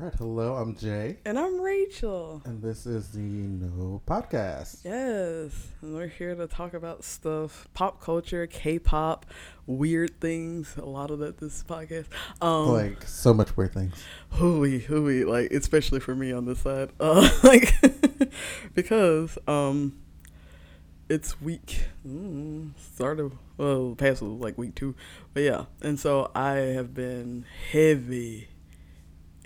Right, hello, I'm Jay, And I'm Rachel. and this is the No Podcast. Yes. And we're here to talk about stuff pop culture, K pop, weird things. A lot of that this podcast. Um Like, so much weird things. hooey, hooey, like especially for me on this side. Uh like because um it's week mm, start of well past was like week two. But yeah. And so I have been heavy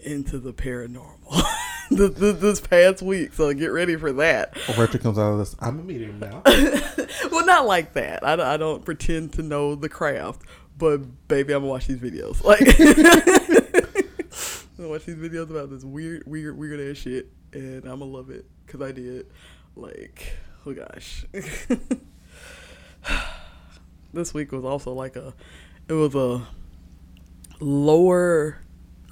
into the paranormal this, this, this past week. So get ready for that. Oh, Rachel comes out of this. I'm a medium now. well, not like that. I, don't- I don't pretend to know the craft, but baby, I'm gonna watch these videos. Like, I'm gonna watch these videos about this weird, weird, weird ass shit, and I'm gonna love it because I did. Like, oh gosh, this week was also like a, it was a lower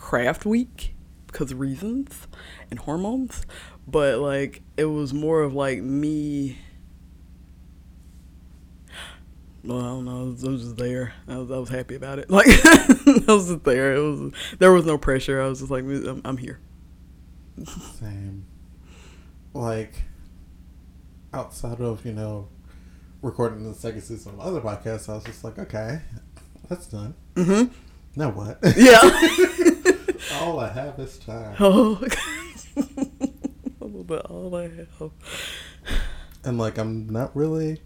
craft week because reasons and hormones, but like it was more of like me. Well, I don't know. I was, I was just there. I was, I was happy about it. Like I was just there. It was there was no pressure. I was just like, I'm, I'm here. Same. Like, outside of, you know, recording the second season of other podcasts, I was just like, okay, that's done. Mm-hmm. Now what? Yeah. All I have is time. oh. a little bit all I have. And, like, I'm not really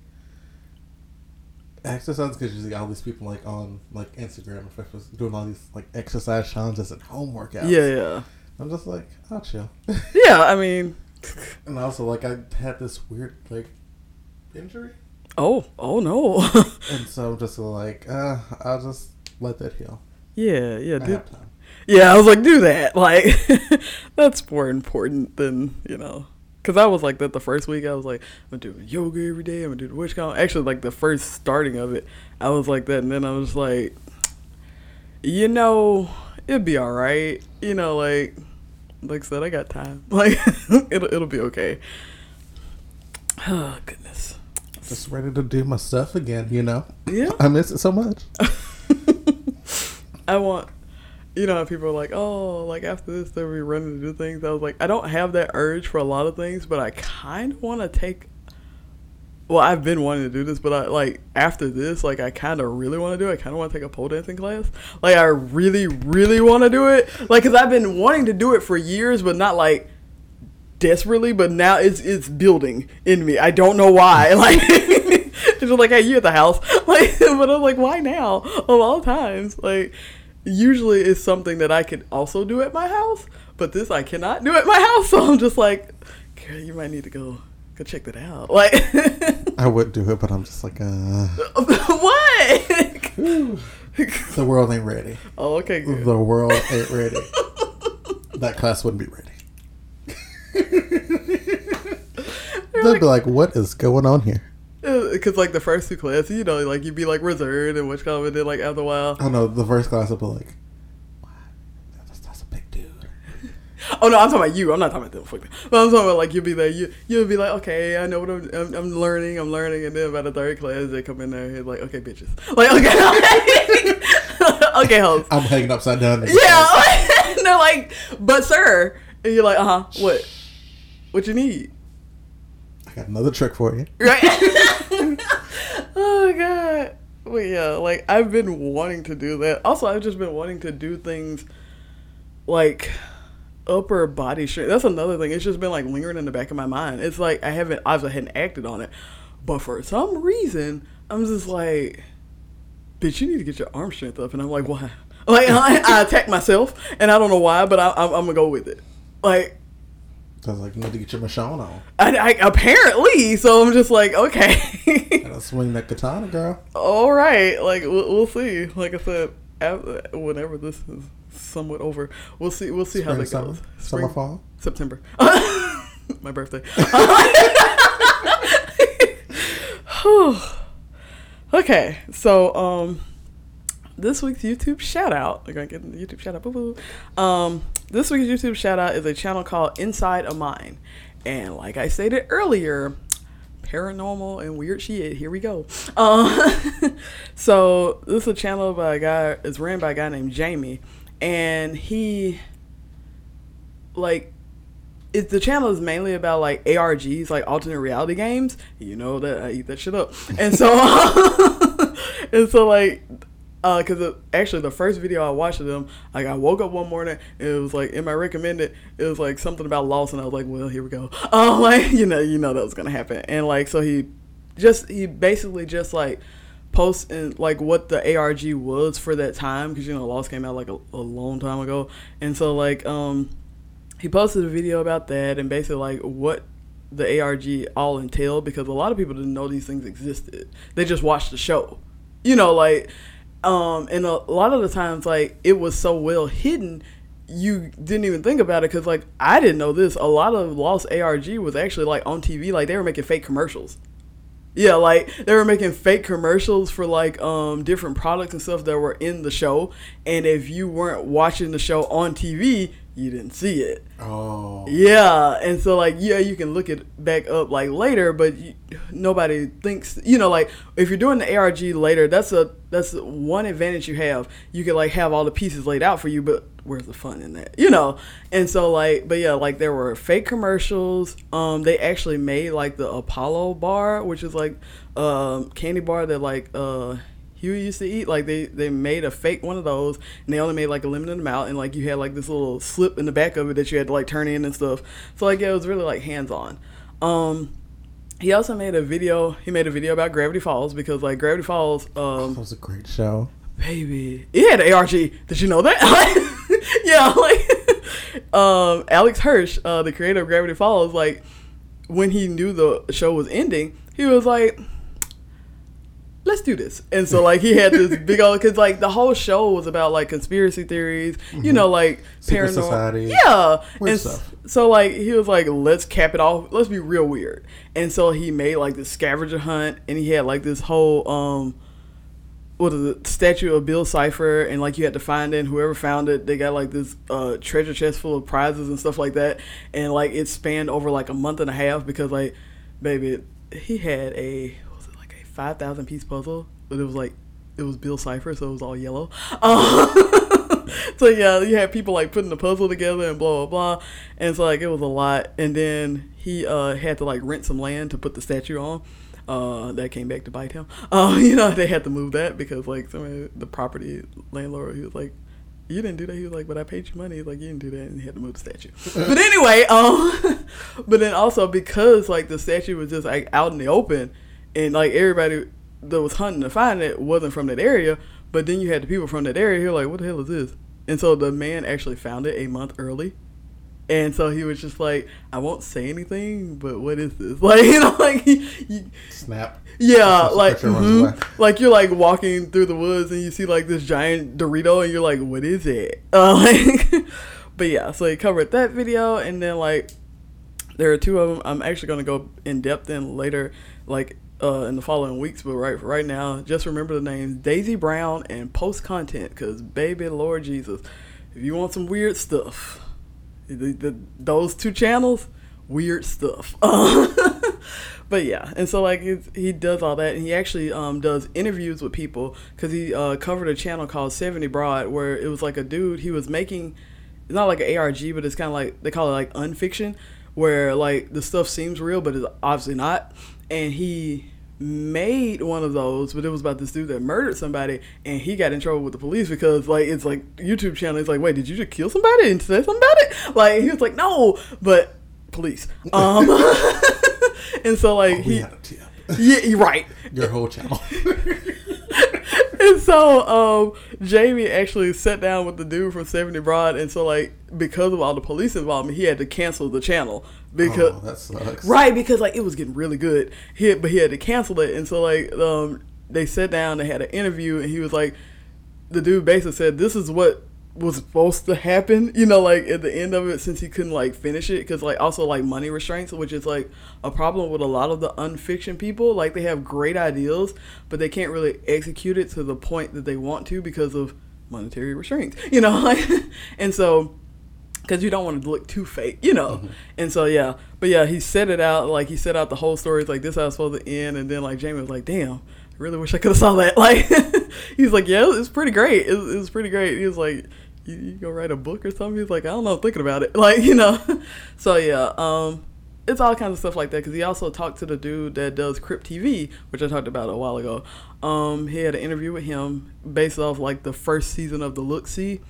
exercising because you see all these people, like, on, like, Instagram, especially doing all these, like, exercise challenges and home workouts. Yeah, yeah, I'm just like, I'll chill. yeah. I mean, And also, like, I had this weird, like, injury. oh, oh no. And so I'm just like, uh, I'll just let that heal. yeah, yeah. Dude. Yeah, I was like, do that. Like, that's more important than, you know. Because I was like that the first week. I was like, I'm doing yoga every day. I'm going to do the witch count. Actually, like the first starting of it, I was like that. And then I was like, you know, it'd be all right. You know, like, like I said, I got time. Like, it'll, it'll be okay. Oh, goodness. Just ready to do my stuff again, you know? Yeah. I miss it so much. I want, you know, people are like, oh, like after this, they'll be running to do things. I was like, I don't have that urge for a lot of things, but I kind of want to take. Well, I've been wanting to do this, but I like after this, like I kind of really want to do it. I kind of want to take a pole dancing class. Like I really, really want to do it. Like, cause I've been wanting to do it for years, but not like desperately. But now it's it's building in me. I don't know why. Like. it's just like, hey, you at the house. Like, but I'm like, why now? Of all times, like, usually it's something that I could also do at my house, but this I cannot do at my house. So I'm just like, girl, you might need to go go check that out. Like, I would do it, but I'm just like, uh, what? the world ain't ready. oh, okay, good. The world ain't ready. that class wouldn't be ready. They'd be like, what is going on here? Because like the first two classes, you know, like you'd be like reserved and which comment, then like after a while, Oh no, the first class would be like, what? That's, that's a big dude. Oh no, I'm talking about you. I'm not talking about them. Fuck them. But I'm talking about like you'd be there. You you'll be like, okay, I know what I'm, I'm. I'm learning. I'm learning. And then by the third class, they come in there and like, okay, bitches. Like, okay, okay, hoes. I'm hanging upside down. Yeah. they're like, but sir, and you're like, uh huh. What? What you need? I got another trick for you. Right. oh my god. But yeah, like I've been wanting to do that. Also, I've just been wanting to do things like upper body strength. That's another thing. It's just been like lingering in the back of my mind. It's like I haven't I hadn't acted on it. But for some reason, I'm just like, bitch, you need to get your arm strength up. And I'm like, why? Like I, I attack myself, and I don't know why, but I, I'm, I'm gonna go with it. Like So I was like, you need to get your Michonne on. I, I apparently, so I'm just like, okay. Gotta swing that katana, girl. All right, like we'll, we'll see. Like I said, whenever this is somewhat over, we'll see. We'll see how Spring, that summer, goes. summer, fall. September, my birthday. Okay, so um, this week's YouTube shout out. We're gonna get the YouTube shout out. Boo boo. Um, this week's YouTube shout out is a channel called Inside a Mind, and like I stated earlier, paranormal and weird shit. Here we go. Um, so this is a channel by a guy. It's ran by a guy named Jamie, and he like it, the channel is mainly about like ARGs, like alternate reality games. You know that I eat that shit up, and so and so like because uh, actually the first video I watched of them, like I woke up one morning, and it was like in my recommended, it was like something about Lost, and I was like, well, here we go. Oh, like you know, you know that was gonna happen, and like so he just he basically just like posts in like what the ARG was for that time because you know Lost came out like a, a long time ago, and so like um he posted a video about that and basically like what the ARG all entailed because a lot of people didn't know these things existed. They just watched the show. You know, like um and a lot of the times like it was so well hidden you didn't even think about it because like I didn't know this. A lot of Lost ARG was actually like on TV, like they were making fake commercials. Yeah, like they were making fake commercials for like um different products and stuff that were in the show. And if you weren't watching the show on TV, you didn't see it. Oh. Yeah, and so like yeah, you can look it back up like later, but you, nobody thinks you know like if you're doing the ARG later, that's a that's one advantage you have. You can like have all the pieces laid out for you, but where's the fun in that? You know. And so like but yeah, like there were fake commercials. Um they actually made like the Apollo bar, which is like um candy bar that like uh Hurley used to eat. Like they they made a fake one of those, and they only made like a limited amount, and like you had like this little slip in the back of it that you had to like turn in and stuff. So like yeah, it was really like hands on. Um, he also made a video. He made a video about Gravity Falls because like Gravity Falls. Um, that was a great show. Baby, it had ARG. Did you know that? yeah, like um, Alex Hirsch, uh, the creator of Gravity Falls, like when he knew the show was ending, he was like let's do this. And so like he had this big old because like the whole show was about like conspiracy theories, mm-hmm. you know, like Secret paranormal. Society. Yeah. And stuff. so like he was like, let's cap it off. Let's be real weird. And so he made like this scavenger hunt, and he had like this whole um. What is it? Statue of Bill Cipher, and like you had to find it. And whoever found it, they got like this uh, treasure chest full of prizes and stuff like that. And like it spanned over like a month and a half because like, baby, he had a five thousand piece puzzle, but it was like it was Bill Cipher, so it was all yellow. Um, so yeah, you had people like putting the puzzle together and blah blah blah, and so like it was a lot. And then he uh, had to like rent some land to put the statue on. Uh, that came back to bite him. Uh, you know, they had to move that because like some the property landlord, he was like, you didn't do that. He was like, but I paid you money. Like you didn't do that, and he had to move the statue. but anyway, um, but then also because like the statue was just like out in the open, and like everybody that was hunting to find it wasn't from that area. But then you had the people from that area who were like, "What the hell is this?" And so the man actually found it a month early. And so he was just like, I won't say anything, but what is this? Like, you know, like you, snap. Yeah, like mm-hmm, like you're like walking through the woods and you see like this giant Dorito and you're like, what is it? Uh, like, but yeah, so he covered that video and then like there are two of them. I'm actually gonna go in depth in later, like uh, in the following weeks, but right right now, just remember the names Daisy Brown and Post Content, because baby, Lord Jesus, if you want some weird stuff, the, the, those two channels, weird stuff. but yeah, and so like he does all that, and he actually um, does interviews with people because he uh, covered a channel called Seventy Broad, where it was like a dude he was making. It's not like an ARG, but it's kind of like they call it like unfiction, where like the stuff seems real, but it's obviously not and he made one of those, but it was about this dude that murdered somebody, and he got in trouble with the police because like it's like YouTube channel. It's like, wait, did you just kill somebody and say something about it? Like he was like, no, but police. Um, and so like oh, he, yeah, you're right. Your whole channel. so um, Jamie actually sat down with the dude from 70 Broad, and so like because of all the police involvement, he had to cancel the channel because oh, that sucks. right because like it was getting really good. He but he had to cancel it, and so like um, they sat down, they had an interview, and he was like, the dude basically said, "This is what was supposed to happen, you know, like at the end of it, since he couldn't like finish it, because like also like money restraints, which is like a problem with a lot of the unfiction people. Like they have great ideas, but they can't really execute it to the point that they want to because of monetary restraints, you know, like, and so because you don't want to look too fake, you know. Mm-hmm. And so yeah, but yeah, he set it out like he set out the whole story. It's like this how it's supposed to end, and then like Jamie was like, "Damn, I really wish I could have saw that." Like he's like, "Yeah, it's pretty great. It, it was pretty great." He was like, you, you gonna write a book or something? He's like, I don't know, I'm thinking about it. Like, you know. so yeah, um, it's all kinds of stuff like that. Because he also talked to the dude that does Crypt TV, which I talked about a while ago. Um, he had an interview with him based off like the first season of the Look See.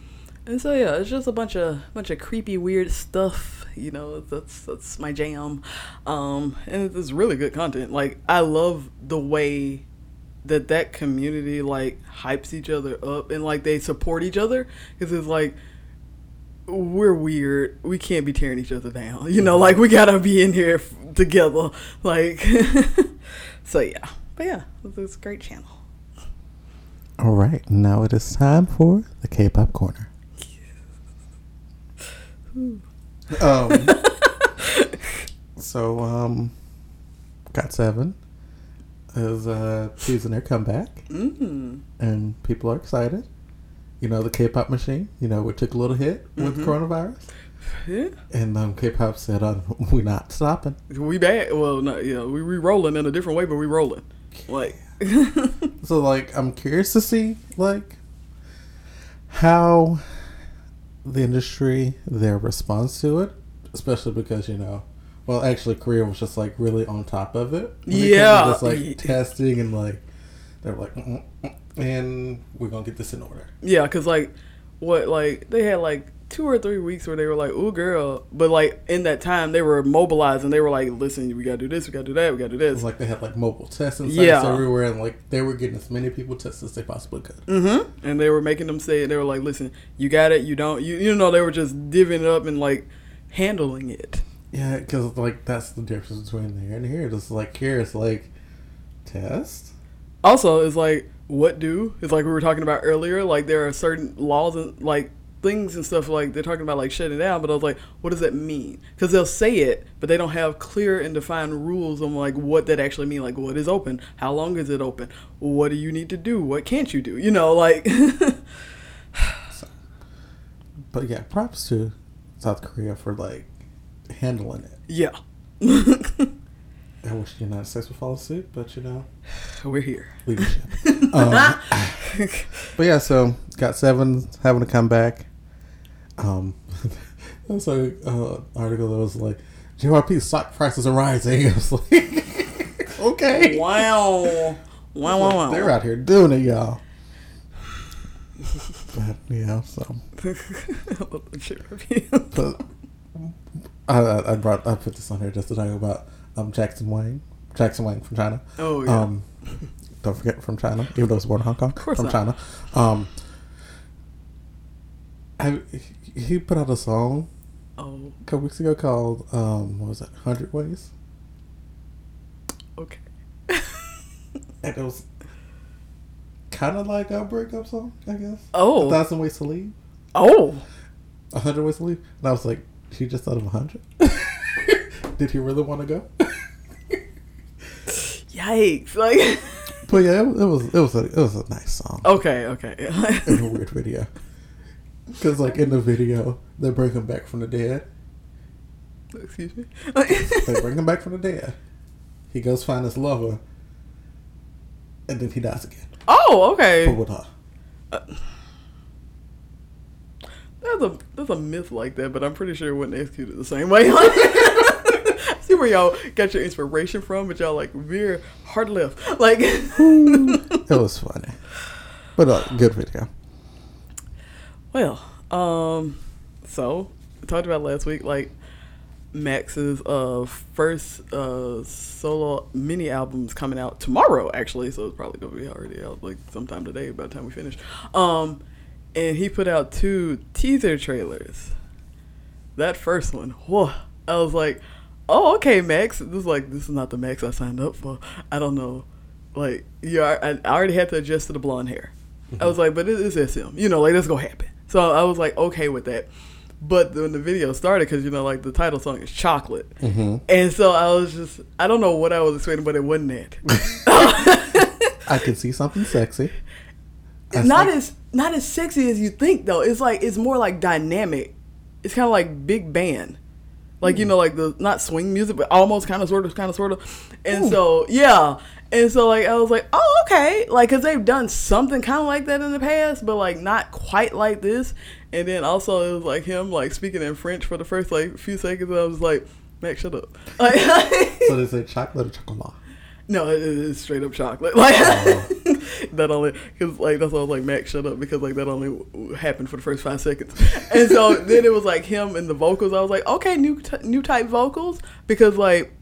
And so yeah, it's just a bunch of bunch of creepy, weird stuff. You know, that's that's my jam, um, and it's really good content. Like I love the way that that community like hypes each other up and like they support each other because it's like we're weird. We can't be tearing each other down. You know, like we gotta be in here f- together. Like, so yeah, but yeah, it's a great channel. All right, now it is time for the K-pop corner. um, so um, GOT7 is uh, teasing their comeback, Mm. and people are excited. You know, the K-pop machine. You know, it took a little hit with Mhm. coronavirus, Yeah, and um, K-pop said, uh, "We're not stopping." we back. Well, yeah, we we rolling in a different way, but we rolling. Like, So, like, I'm curious to see like how the industry their response to it, especially because you know, well, actually, Korea was just like really on top of it. when it came to Yeah. just like testing and like they're like, mm, mm, mm, and we're gonna get this in order. yeah, cause like, what like they had like two or three weeks where they were like, "Ooh, girl," but like in that time they were mobilizing. they were like, "Listen, we gotta do this, we gotta do that, we gotta do this." like they had like mobile testing sites Yeah. everywhere, and like they were getting as many people tested as they possibly could. Mm-hmm. And they were making them say. They were like, "Listen, you got it. You don't. You you know." They were just divvying it up and like handling it. Yeah, because like that's the difference between there and here. Just like here, it's like test. Also, it's like what do? It's like we were talking about earlier. Like there are certain laws and like things and stuff like they're talking about like shutting down. But I was like, what does that mean? Because they'll say it, but they don't have clear and defined rules on like what that actually mean. Like what is open? How long is it open? What do you need to do? What can't you do? You know, like But yeah, props to South Korea for like handling it. yeah. I wish the United States would follow suit, but you know, We're here. leadership. um, but yeah, so GOT7 having to come back. Um, that's a uh, article that was like, JYP stock prices are rising. It was like, okay, Wow. Wow, wow, wow. they're out here doing it, y'all. But yeah, so I love shit review. but I, I brought I put this on here just to talk about um Jackson Wang, Jackson Wang from China. Oh yeah. Um, don't forget from China, even though it's born in Hong Kong. Of course from not. China. Um, I, he put out a song oh, a couple weeks ago called um, what was it, Hundred Ways, okay. and it was kind of like a breakup song, I guess. Oh, A thousand ways to leave, Oh. a hundred ways to leave, and I was like, he just thought of a hundred. Did he really want to go? Yikes. Like But yeah, it, it was it was a it was a nice song Okay, okay. in a weird video. Because like in the video, they bring him back from the dead. Excuse me. They bring him back from the dead. He goes find his lover, and then he dies again. oh, okay. But with her. There's a there's a myth like that, but I'm pretty sure it wouldn't executed the same way. See where y'all got your inspiration from, but y'all like veer hard left. Like It was funny, but uh, good video. Well, um, so we talked about last week, like Max's uh first uh solo mini album's coming out tomorrow, actually. So it's probably gonna be already out like sometime today by the time we finish. Um, and he put out two teaser trailers. That first one, whoa! I was like, oh okay, Max. This is like this is not the Max I signed up for. I don't know. Like yeah, I, I already had to adjust to the blonde hair. I was like, but it is SM. You know, like that's gonna happen. So I was like, okay with that. But when the video started, because you know, like the title song is "Chocolate," Mm-hmm. and so I was just, I don't know what I was expecting, but it wasn't that. I could see something sexy. I not as not as sexy as you think though. It's like it's more like dynamic. It's kind of like big band. like you hmm. know, like the not swing music, but almost kind of, sort of, kind of, sort of. And so yeah, and so like I was like, oh okay, like because they've done something kind of like that in the past, but like not quite like this. And then also it was like him like speaking in French for the first like few seconds. And I was like, Mac, shut up. Like, So they say chocolate or chocolate? No, it is straight up chocolate. Like Oh. that only because like that's why I was like Max shut up because like that only happened for the first five seconds. And so then it was like him and the vocals. I was like, okay, new t- new type vocals because like.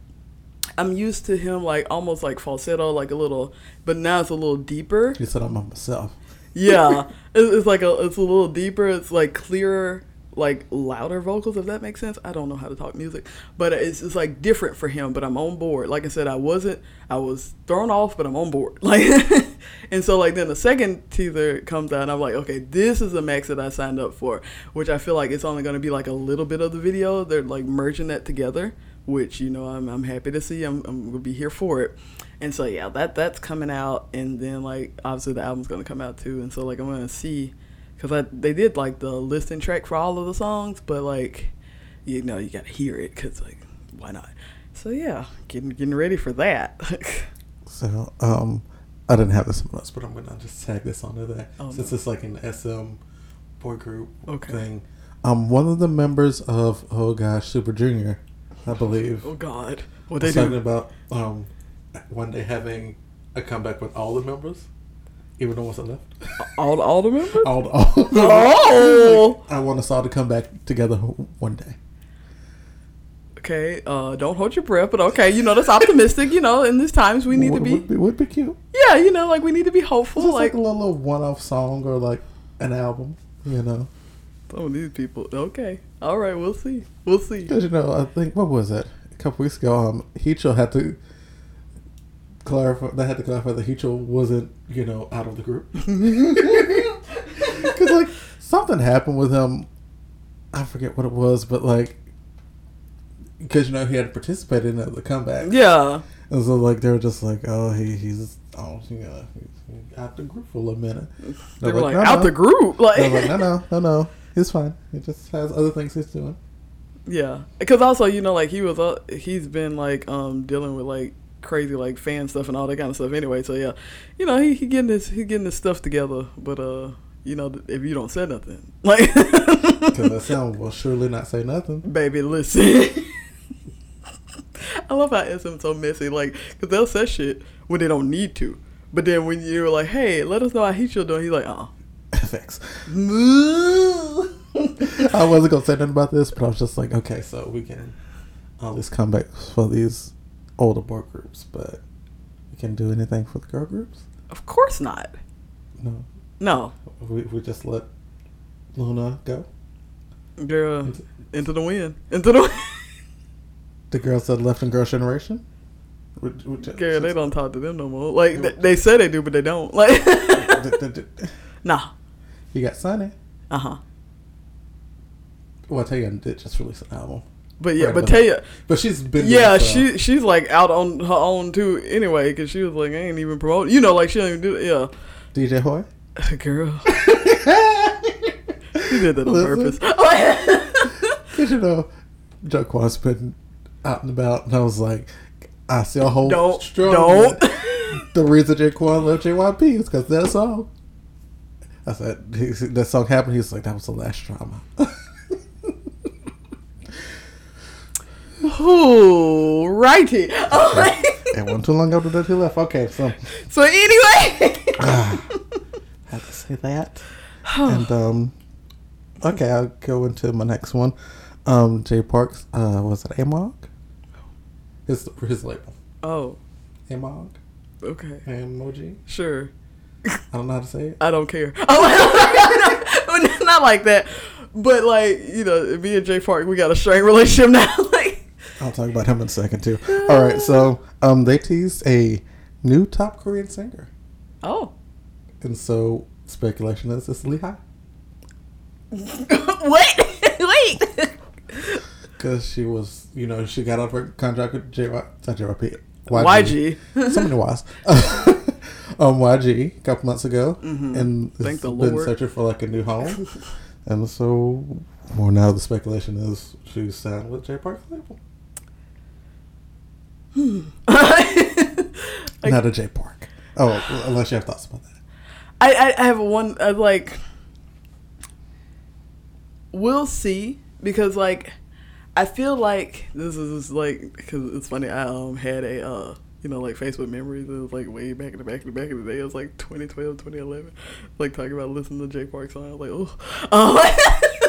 I'm used to him like almost like falsetto, like a little, but now it's a little deeper. He said I'm by myself. Yeah, it's, it's like a it's a little deeper. It's like clearer, like louder vocals. If that makes sense. I don't know how to talk music, but it's it's like different for him. But I'm on board. Like I said, I wasn't. I was thrown off, but I'm on board. Like, and so like then the second teaser comes out, and I'm like, okay, this is the max that I signed up for. Which I feel like it's only going to be like a little bit of the video. They're like merging that together, which you know I'm I'm happy to see. I'm I'm gonna be here for it. And so yeah, that that's coming out, and then like obviously the album's gonna come out too, and so like I'm gonna see, cause they did like the listing track for all of the songs, but like, you know you gotta hear it, cause like why not? So yeah, getting getting ready for that. So, um, I didn't have this notes, but I'm gonna just tag this onto that Oh, since it's like an SM boy group Okay. thing. I'm one of the members of oh gosh, Super Junior, I believe, oh God, what they talking about um one day having a comeback with all the members, even the ones that left. All the members? all, all Oh. I want us all to come back together one day. Okay, uh, don't hold your breath, but okay, you know that's optimistic. You know, in these times we need to would, be, would be would be cute. yeah, you know, like we need to be hopeful. Just like, Like a little one-off song or like an album, you know. some of these people. Okay, all right, we'll see, we'll see. Because you know, I think what was it a couple weeks ago? Um, Heechul had to clarify. They had to clarify that Heechul wasn't, you know, out of the group. Because like something happened with him. I forget what it was, but like, because you know he had participated in the comeback, Yeah, and so like they were just like, oh, he he's oh, you know, he's out the group for a little minute. they were like, "No, out no." the group, like, like, no, no, no, no, he's fine. He just has other things he's doing. yeah. Because also, you know, like he was, uh, he's been like um dealing with like crazy like fan stuff and all that kind of stuff. Anyway, so yeah, you know, he, he getting his he getting his stuff together, but uh. You know, if you don't say nothing, like, Because that sound will surely not say nothing. baby, listen. I love how SM's so messy, like, because they'll say shit when they don't need to. But then when you're like, hey, let us know how he's doing, he's like, uh FX. I wasn't gonna say nothing about this, but I was just like, okay, so we can at least come back for these older boy groups, but we can do anything for the girl groups. Of course not. No, No. we we just let Luna go. Girl, into the wind. Into the wind. The girls that left in Girls' Generation. Which- which- Girl, they don't talk to them no more. Like, they, they say they do, but they don't. Like, nah. You got Sunny. Uh huh. Well, Taeyeon did just release an album, But yeah, but you, but she's been. yeah, she she's like out on her own too anyway, because she was like, I ain't even promoting. You know, like she don't even do it. Yeah. DJ Hyo. Girl. She did that on Listen. purpose. Cause you know, Jo Kwon's been out and about, and I was like, I still hold don't. strong. Don't. The reason Jay Quan left JYP is because that song. I said that song happened. He was like, that was the last drama. Ooh, righty. Oh, it wasn't too long after that he left. Okay, so so anyway. had to say that. and um, okay, I'll go into my next one. Um, Jay Parks. Uh, was it Amog? His his label. oh, Amog. okay. Emoji. Sure. I don't know how to say it. I don't care. Oh, not like that. But like, you know, me and Jay Park, we got a strained relationship now. like, I'll talk about him in a second too. All right, so um, they teased a new top Korean singer, oh, and so speculation is it's Lee Hi wait, wait. because she was, you know, she got off her contract with JY, not JYP, YG. so many Ys. um, YG a couple months ago, and Mm-hmm. Thank the been Lord. searching for like a new home, and so Well, now the speculation is she's signed with Jay Park label. Hmm. Not a J Park. Oh, unless you have thoughts about that. I, I, have one uh, like we'll see because like I feel like this is like because it's funny I um had a uh you know like Facebook memories it was like way back in the back in the back of the day it was like 2012 2011 like talking about listening to Jay Park song I was like oh um,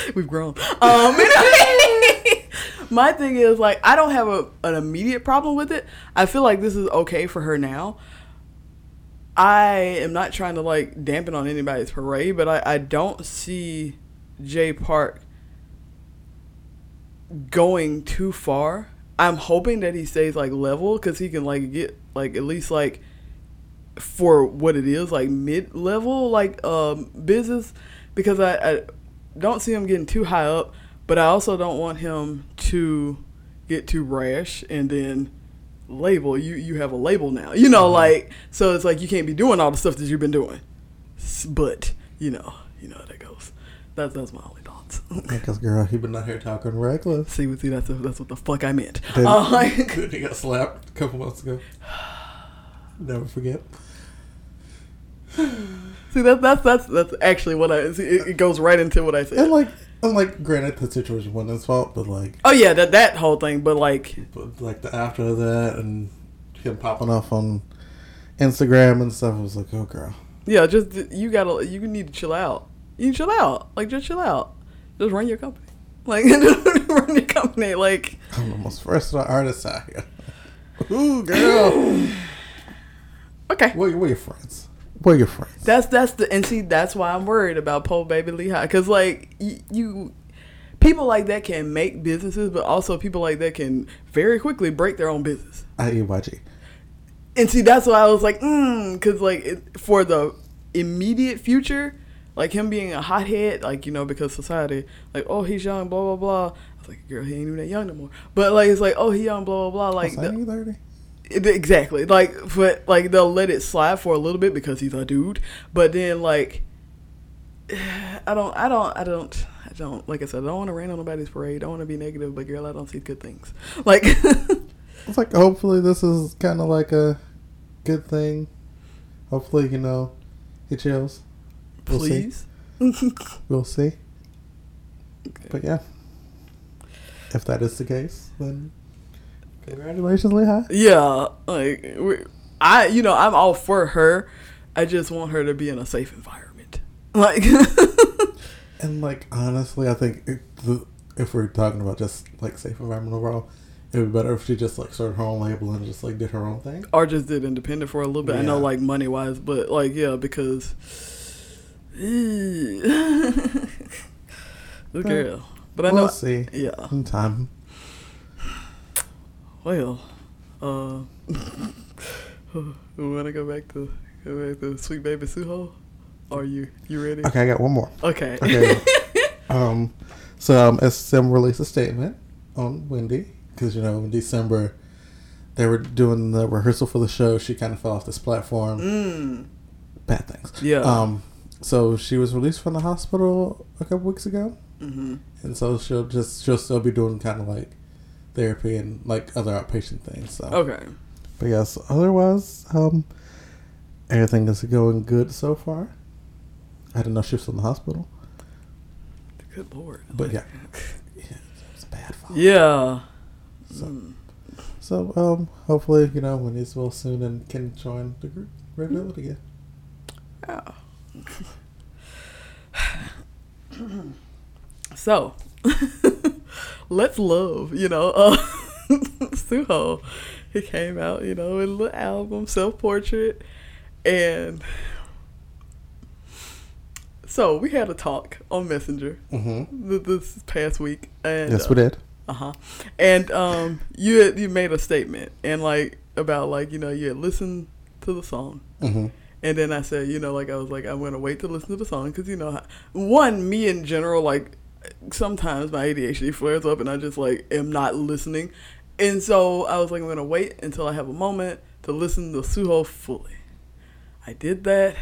we've grown. Um my thing is like I don't have a, an immediate problem with it. I feel like this is okay for her now. I am not trying to like dampen on anybody's parade, but I, I don't see Jay Park going too far. I'm hoping that he stays like level because he can like get like at least like for what it is like mid level like um business. Because I, I don't see him getting too high up, but I also don't want him to get too rash and then label you you have a label now you know mm-hmm. like so it's like you can't be doing all the stuff that you've been doing. But you know you know how that goes. That's that's my only thoughts. Because girl he been out here talking reckless. See see that's that's what the fuck i meant. Then, uh, he got slapped a couple months ago. Never forget see that that's that's that's actually what i see it, it goes right into what i said and like and like, granted, the situation wasn't his fault, but like, oh yeah, that that whole thing. But like, but like the after that and him popping off on Instagram and stuff, I was like, oh girl. Yeah, just you gotta, you need to chill out. You chill out, like just chill out. Just run your company, like run your company. Like I'm the most versatile artist out here. Ooh, girl. okay. What are your friends? We're your friends. That's that's the and see that's why I'm worried about Poe Baby Lee Hi because like y- you people like that can make businesses, but also people like that can very quickly break their own business. I ain't watching. And see, that's why I was like, mm, because like it, for the immediate future, like him being a hothead, like you know, because society, like oh he's young, blah blah blah. I was like, girl, he ain't even that young no more. But like it's like oh he young, blah blah blah. Like the, thirty. Exactly. Like, but like they'll let it slide for a little bit because he's a dude. But then like, I don't, I don't, I don't, I don't. Like I said, I don't want to rain on nobody's parade. I don't want to be negative, but girl, I don't see good things. Like, it's like hopefully this is kind of like a good thing. Hopefully, you know, he chills. We'll Please. See. we'll see. Okay. But yeah, if that is the case, then Congratulations, Lee Hi. Yeah, like I, you know, I'm all for her. I just want her to be in a safe environment. Like, and like honestly, I think it, if we're talking about just like safe environment overall, it would be better if she just like started her own label and just like did her own thing, or just did independent for a little bit. Yeah. I know, like money wise, but like yeah, because. the girl. But I know. we'll see. Yeah. In time. Well, uh, we want to go back to go back to Sweet Baby Suho. Are you you ready? Okay, I got one more. Okay. Okay. um, so um, SM released a statement on Wendy because you know in December they were doing the rehearsal for the show. She kind of fell off this platform. Mm. Bad things. Yeah. Um, so she was released from the hospital a couple weeks ago, mm-hmm. and so she'll just she'll still be doing kind of like therapy and like other outpatient things. So okay. But yes, otherwise, um, everything is going good so far. I had enough shifts in the hospital. Good lord. But yeah, yeah it's bad. Fall. Yeah. So, mm. so um, hopefully, you know, when he's well soon and can join the group regularly again. Yeah. so let's love, you know. Uh, Suho, he came out, you know, with the album, self portrait, and so we had a talk on Messenger mm-hmm. this past week, and yes, we did. Uh huh. And um, you had, you made a statement and like about like you know you had listened to the song. Mm-hmm. And then I said, you know, like I was like, I'm gonna wait to listen to the song because you know, one, me in general, like sometimes my ADHD flares up and I just like am not listening. And so I was like, I'm gonna wait until I have a moment to listen to Suho fully. I did that.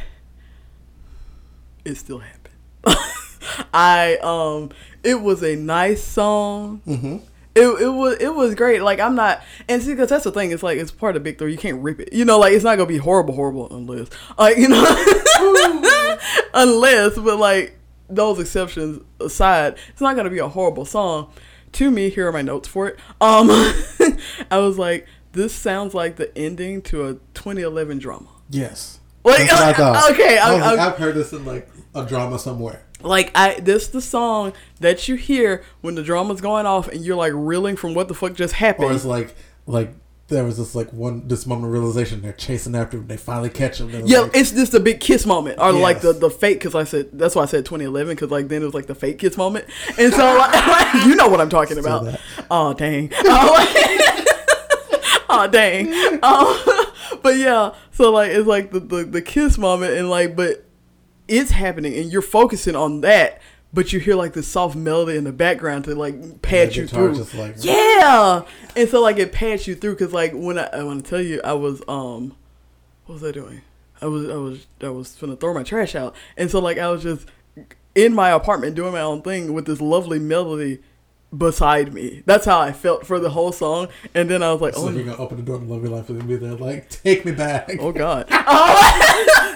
It still happened. I um, it was a nice song. Mm-hmm. It, it was it was great. Like I'm not, and see, because that's the thing. It's like it's part of Big Three. You can't rip it. You know, like it's not gonna be horrible, horrible unless, like you know, unless. But like those exceptions aside, it's not gonna be a horrible song. To me, here are my notes for it. Um, I was like, this sounds like the ending to a 2011 drama. Yes. Like, That's what I thought. okay, I I, was like, I, I've heard this in like a drama somewhere. like I this the song that you hear when the drama's going off and you're like reeling from what the fuck just happened. Or it's like like there was this like one this moment of realization they're chasing after him they finally catch him. yeah, like, it's just a big kiss moment, or like the the fake. Because I said that's why I said 2011. Because like then it was like the fake kiss moment, and so like, you know what I'm talking about. that. Oh dang. Oh, oh dang. Oh, but yeah, so like it's like the, the the kiss moment, and like but it's happening, and you're focusing on that. But you hear like the soft melody in the background to like pad the you through. like Yeah, and so like it pads you through because like when I, I want to tell you I was um what was I doing? I was I was I was gonna throw my trash out, and so like I was just in my apartment doing my own thing with this lovely melody beside me. That's how I felt for the whole song, and then I was like, So oh, you're gonna open the door to love your life and be there like take me back. oh god. Oh.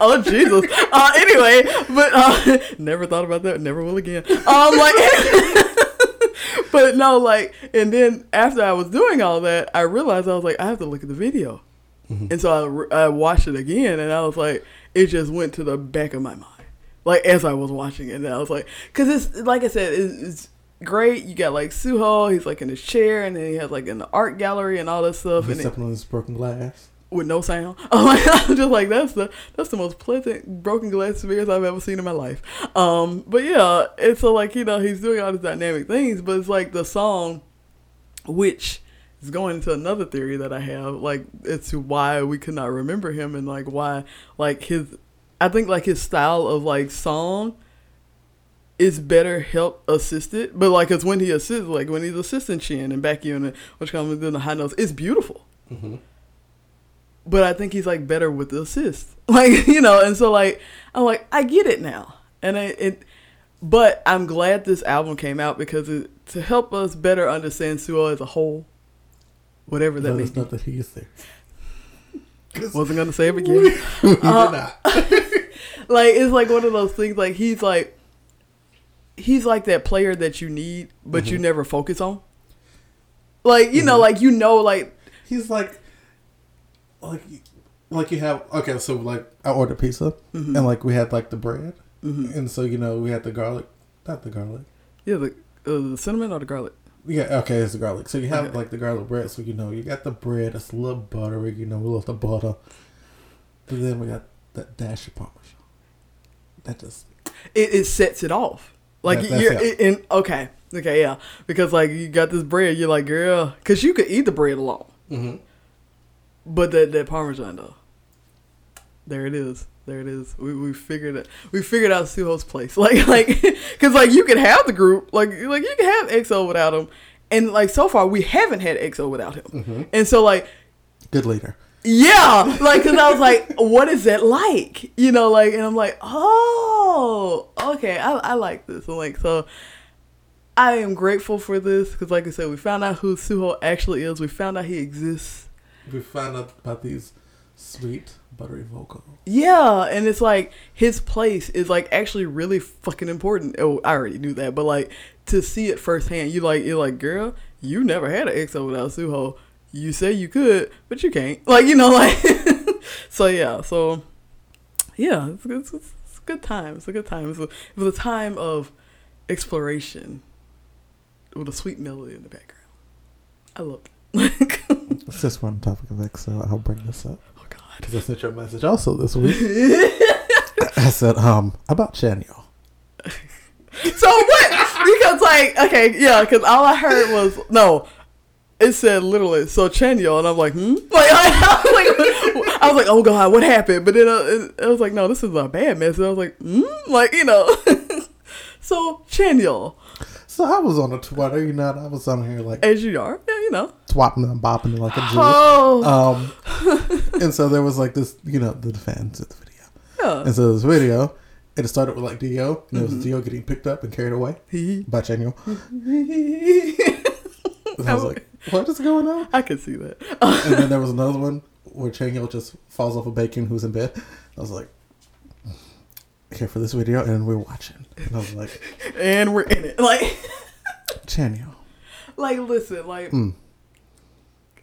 oh Jesus. Uh, anyway, but uh, never thought about that. Never will again. Um, like, but no, like, and then after I was doing all that, I realized I was like, I have to look at the video, and so I, I watched it again, and I was like, it just went to the back of my mind, like as I was watching it, and I was like, because it's like I said, it's, it's great. You got like Suho, he's like in his chair, and then he has like in the art gallery and all that stuff, He's stepping on this broken glass. With no sound. Oh my god, I'm just like that's the that's the most pleasant broken glass experience I've ever seen in my life. Um, but yeah, it's so like you know he's doing all these dynamic things, but it's like the song, which is going into another theory that I have, like to why we could not remember him and like why like his, I think like his style of like song. Is better help assisted, but like it's when he assists, like when he's assisting Chen and Becky and which comes in the high notes, it's beautiful Mm-hmm. But I think he's like better with the assist. Like, you know, and so like I'm like, I get it now. And it, it but I'm glad this album came out because it, to help us better understand Suho as a whole, whatever that Let may us that he is there. 'Cause Wasn't gonna say it again. we did Uh, not. like it's like one of those things like he's like he's like that player that you need but you never focus on. Like, you know, Mhm. like you know like He's like, like, like you have. Okay, so like I ordered pizza, Mhm. and like we had like the bread, Mhm. and so you know we had the garlic, not the garlic. yeah, the uh, the cinnamon or the garlic. Yeah, okay, it's the garlic. So you have Okay. like the garlic bread, so you know you got the bread. It's a little buttery, you know, we love the butter. But then we got that dash of parmesan. That just it, it sets it off. Like That- you're it. in okay, okay, yeah, because like you got this bread, you're like, girl, because you could eat the bread alone, mm-hmm. But that that parmesan though, there it is, there it is. We we figured it. We figured out Suho's place, like like because like you can have the group, like like you can have EXO without him, and like so far we haven't had EXO without him, Mhm. and so like good leader. yeah, like because I was like, what is that like? You know, like, and I'm like, oh, okay, I, I like this. And like, so I am grateful for this because, like I said, we found out who Suho actually is. We found out he exists. We found out about these sweet buttery vocals. Yeah, and it's like his place is like actually really fucking important. Oh, I already knew that, but like to see it firsthand, you like you're like, girl, you never had an EXO without Suho. You say you could, but you can't. Like you know, like so yeah. So yeah, it's, it's, it's a good time. It's a good time. It's a, it was a time of exploration with a sweet melody in the background. I loved it. Since just one topic of X, so I'll bring this up oh God. because I sent you a message also this week. I said, um, about Chanyeol. So what? Because like, okay, yeah, because all I heard was no. It said literally, so Chanyeol, and I'm like, hmm? Like, I, was like, I was like, oh god, what happened? But then I, it, it was like, no, this is a bad message. I was like, hmm? Like, you know. so Chanyeol, So I was on the Twitter, you know, I was on here like as you are, yeah, you know. swapping and bopping like a Jew. Oh, Um, and so there was like this, you know, the fans of the video. yeah. And so this video, And it started with like D.O., and it was D.O. getting picked up and carried away by. And I was like, what is going on? I could see that. And then there was another one where Chanyeol just falls off a bacon who's in bed. I was like, here for this video, and we're watching. And I was like, and we're in it. Like, Chanyeol. like listen, like, Mm.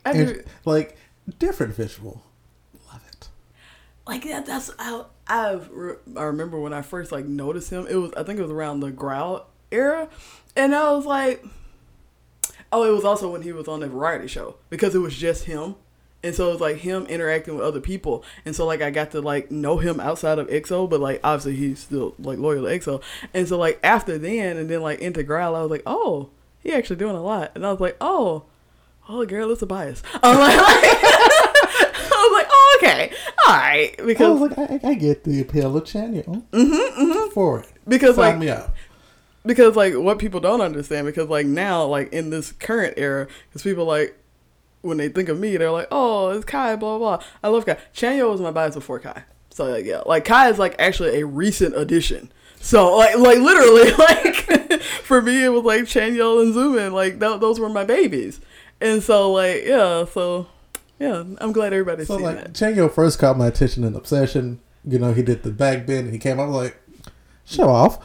I And, do, like, different visual. Love it. like that. That's I. I I remember when I first like noticed him. It was I think it was around the Growl era, and I was like, oh, it was also when he was on the variety show because it was just him. And so it was like him interacting with other people. And so like I got to like know him outside of EXO, but like obviously he's still like loyal to EXO. And so like after then and then like into Growl, I was like, oh, he actually doing a lot. And I was like, oh, oh girl, it's a bias. I was like, I was like, oh, okay. All right. I Because was like, I, I get the appeal of Chanyeol. Mm-hmm, mm-hmm. For it. because Sign like me because like what people don't understand because like now like in this current era because people like when they think of me they're like oh it's kai blah blah, blah. i love kai Chanyeol was my bias before kai so like yeah like kai is like actually a recent addition so like like literally like for me it was like Chanyeol and Xiumin like th- those were my babies and so like yeah so yeah i'm glad everybody's So seen like that Chanyeol first caught my attention in Obsession. You know, he did the back bend and he came. I was like, show off.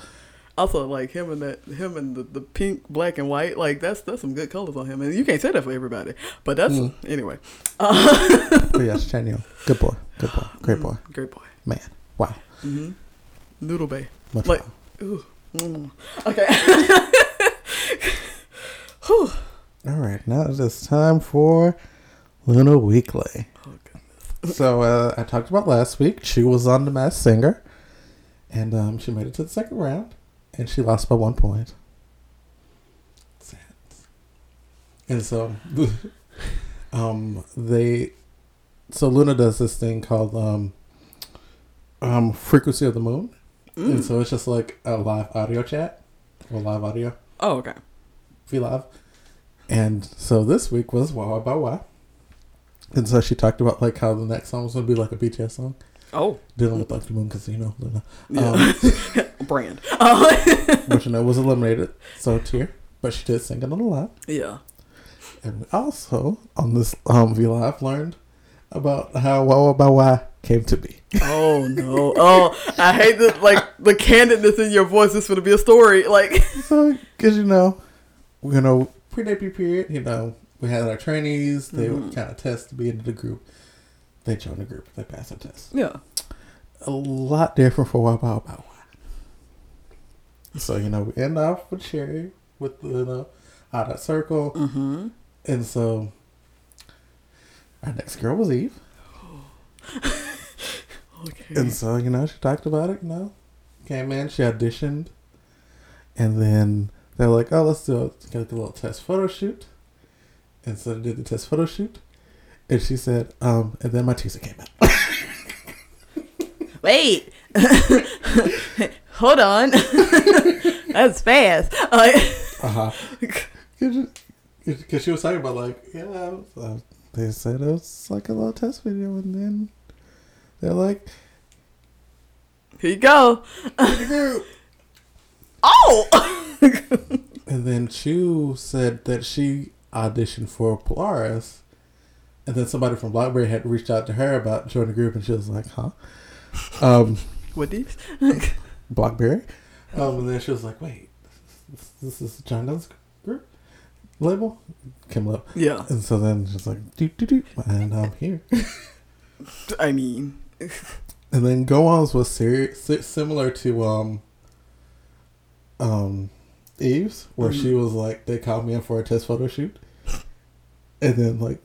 Also, like him and that him and the, the pink, black, and white, like that's that's some good colors on him, and you can't say that for everybody. But that's Mm. anyway. But yes, Chanyeol, good boy, good boy, great boy, Great boy. man. Wow, hmm Noodle Bay. much Like, ooh, mm. okay. Whew. All right, now it is time for LOONA Weekly. Oh. So uh, I talked about last week. She was on the Masked Singer, and um, she made it to the second round, and she lost by one point. Sad. And so, um, they, so LOONA does this thing called um, um, frequency of the moon, and Mm. so it's just like a live audio chat or live audio, Oh, okay. V live. And so this week was Wah Wah Ba Wah. And so she talked about like how the next song was gonna be like a BTS song, Oh, dealing with like the moon know Luna, yeah. Brand. Oh, which you know was eliminated. So tier, but she did sing it on the live. yeah. And we also on this um V Live learned about how Wah Wah Ba Wah came to be. Oh no. Oh, I hate the like the candidness in your voice. This would be a story. Like, So because you know, you know pre debut period, you know we had our trainees. They Mhm. would kind of test to be into the group. They join the group. They pass the test. yeah. a lot different for Wow Wow Wow. So, you know, we end off with Choerry with the you know, out that circle. Mm-hmm. And so our next girl was Yves. Okay. And so, you know, she talked about it, you know. Came in, she auditioned. And then they're like, oh, let's do a, get a little test photo shoot. And so they did the test photo shoot. And she said, um, and then my teaser came out. Wait. Hold on. That's fast. Like, Uh huh. Because she was talking about like, yeah, uh, they said it was like a little test video, and then they're like, here you go. Oh. and then Chuu said that she auditioned for Polaris, and then somebody from Blockberry had reached out to her about joining the group, and she was like, huh, um, what these? Blockberry, um, and then she was like, wait, this, this is John Dunn's group label, came up, Yeah. and so then she's like, do do do, and I'm here. I mean, And then Go Won's was similar to um um Yves', where Mhm. she was like, they called me in for a test photo shoot, and then like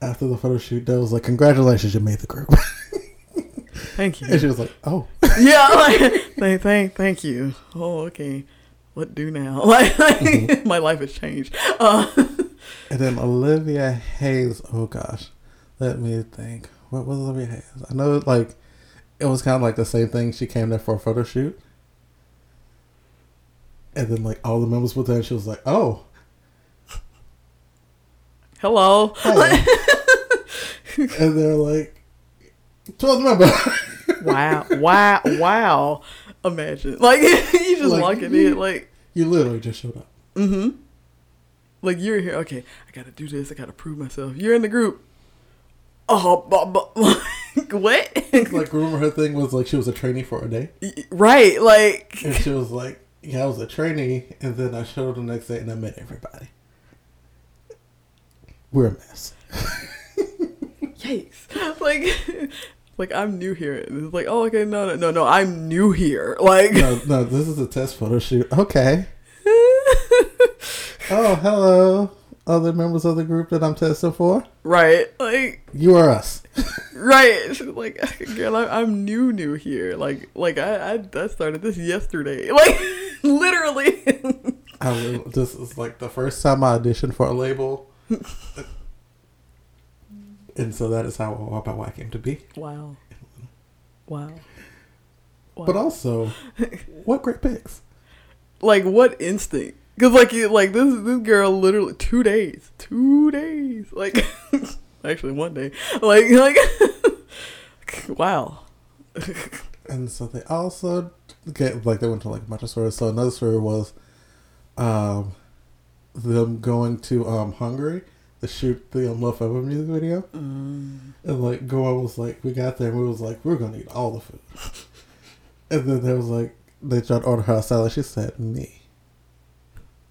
after the photo shoot, they was like, congratulations, you made the group, thank you. and she was like, oh, yeah. Like, thank, thank, thank you. Oh, okay. What do now? Like, like my life has changed. Uh, and then Olivia Hye. Oh gosh, let me think. What was Olivia Hye? I know like it was kind of like the same thing. She came there for a photo shoot. And then, like all the members were there, and she was like, "Oh, hello. And they're like, 12th member. wow. Wow. Wow. Imagine, like you just Like, walking you- in, like, You literally just showed up. mm-hmm. Like you're here. Okay, I gotta do this. I gotta prove myself. You're in the group. Oh, bu- like, what? Like, remember her thing was like she was a trainee for a day, right, like and she was like, "Yeah, I was a trainee," and then I showed up the next day and I met everybody. We're a mess. yikes. Like, like I'm new here. It's like, oh, okay, no, no, no, no, I'm new here. Like, No, no, this is a test photo shoot. Okay. Oh, hello, other members of the group that I'm testing for. right, like, You are us. right. Like, girl, I, I'm new, new here. Like, like I, I, I started this yesterday. Like, literally. I, will- this is like the first time I auditioned for a label, and so that is how about why I came to be. wow, wow. wow. But also, what great pics. like what instinct? Because like you, like this this girl literally two days, two days, like actually one day, like like wow. And so they also get like they went to like a bunch of stories. So another story was, um, them going to um Hungary to shoot the um, Love music video, Mm. and like Goa was like, we got there and we was like, we're gonna eat all the food, and then there was like they tried to order her a salad. She said, me,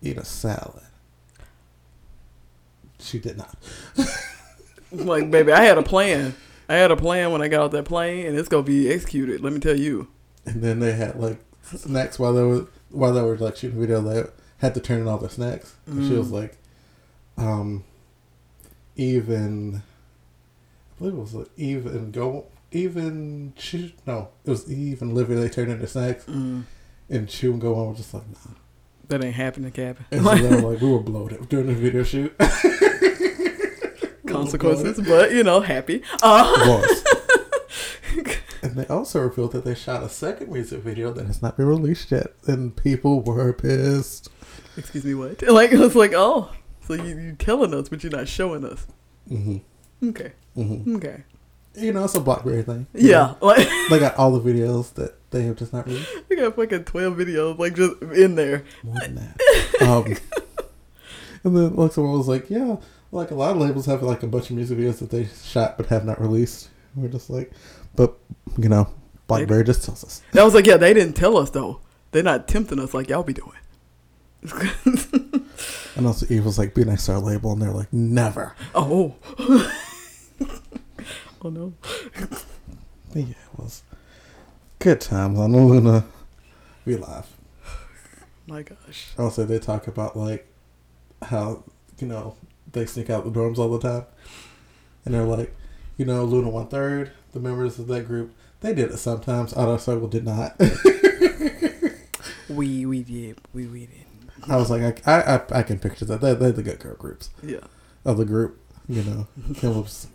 eat a salad. She did not. Like baby, I had a plan. I had a plan when I got off that plane, and it's gonna be executed. Let me tell you. And then they had like snacks while they were while they were like shooting video. They had to turn in all their snacks. And she was Mm. like, um, even I believe it was like even go even she no it was even Olivia. They turned in their snacks Mm. and she and Go Won were just like nah. That ain't happening, Cabin. And so they were like we were bloated during the video shoot. Consequences, but you know, happy. Uh, was. And they also revealed that they shot a second music video that has not been released yet, and people were pissed. Excuse me, what? Like it's like, oh, so you you telling us, but you're not showing us. Mm-hmm. Okay, hmm okay, You know, it's a Blockberry thing. yeah. Like They got all the videos that they have just not released. we got fucking twelve videos, like just in there. More than that. Um, and then like someone was like, yeah, like a lot of labels have like a bunch of music videos that they shot but have not released. We're just like, but you know, Blockberry just tells us. And I was like, yeah, they didn't tell us though. They're not tempting us like y'all be doing. And also Yves was like, be nice to our label, and they're like, never. oh. oh no. But yeah, it was good times on LOONA. We laugh. My gosh. Also, they talk about like how you know they sneak out the dorms all the time, and they're like, you know, LOONA one third, the members of that group, they did it sometimes. Odd Eye Circle did not. We we did we we did. I was like, I, I, I can picture that. They're, they're the good girl groups Yeah. of the group, you know. It was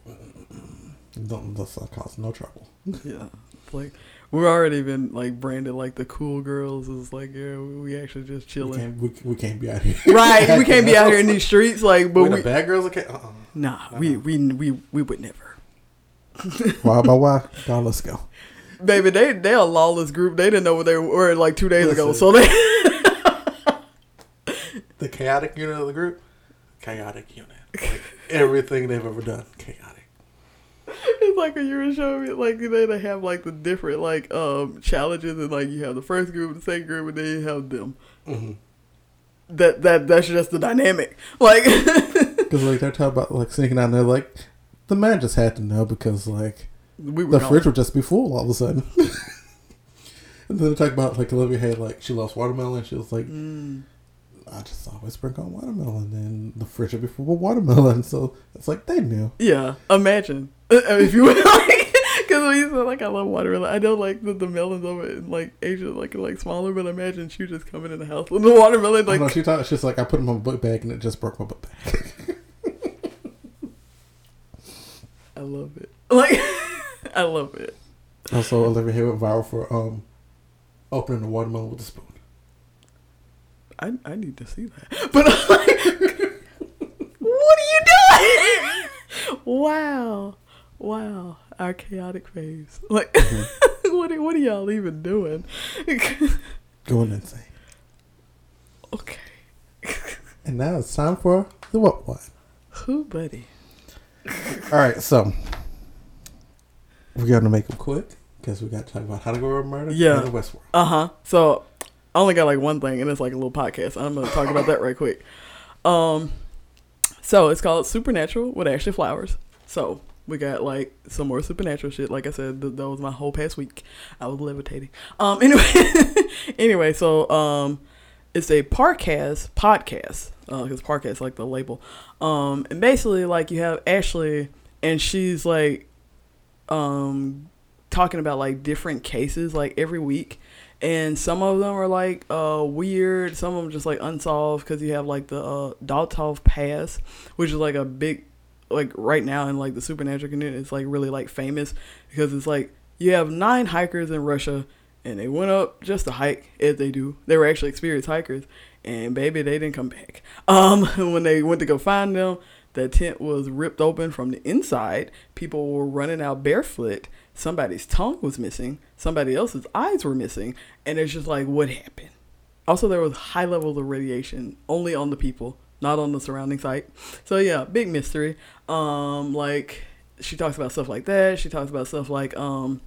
don't let's not cause no trouble. Yeah. Like we've already been like branded like the cool girls. Is like yeah, we we actually just We chilling. can't, we, we can't be out here. Right. We can't be out here in these streets like, but We're the bad girls. Okay. Uh-uh. nah. We we we we would never. Why about why? God, let's go. Baby, they they a lawless group. They didn't know what they were like two days ago. Listen. So they The chaotic unit of the group, chaotic unit. Like everything they've ever done, chaotic. it's like when you were showing me like they they have like the different like um challenges and like you have the first group, the second group, and then you have them. Mm-hmm. That that that's just the dynamic. Like Because like they're talking about like sneaking out, and they're like, the man just had to know because like we the gone. fridge would just be full all of a sudden. and then they talk about like Olivia had like she loves watermelon. She was like, Mm. I just always bring on watermelon, and the fridge would be full of watermelon. So it's like they knew. Yeah, imagine if you were like, because when you said like I love watermelon, I know like the, the melons over in like Asia like like smaller, but imagine you just coming in the house with the watermelon Like, no, she thought she's like I put them on my book bag and it just broke my book bag. I love it. Like I love it. also, Olivia Hye went viral for um opening the watermelon with a spoon. I I need to see that. But I'm like, what are you doing? wow, wow, our chaotic phase. Like, what, are, what are y'all even doing? Going insane. Okay. And now it's time for the what one. Who, buddy? All right, so we're going to make them quick because we got to talk about how to go over murder Yeah. and the Westworld. Uh huh. So I only got like one thing, and it's like a little podcast. I'm gonna talk about that right quick. Um, so it's called Supernatural with Ashley Flowers. So we got like some more supernatural shit. Like I said, th- that was my whole past week. I was levitating. Um, anyway, anyway, so um, it's a podcast podcast because is like the label. Um, and basically like you have Ashley, and she's like, um, talking about like different cases like every week and some of them are like uh weird. Some of them just like unsolved because you have like the uh Dyatlov Pass which is like a big like right now in like the supernatural community it's like really like famous because it's like you have nine hikers in Russia and they went up just to hike as they do. They were actually experienced hikers and baby they didn't come back. Um when they went to go find them the tent was ripped open from the inside. People were running out barefoot somebody's tongue was missing, somebody else's eyes were missing, and it's just like, what happened? Also, there was high levels of radiation only on the people, not on the surrounding site. So yeah, big mystery. Um, like she talks about stuff like that. She talks about stuff like um,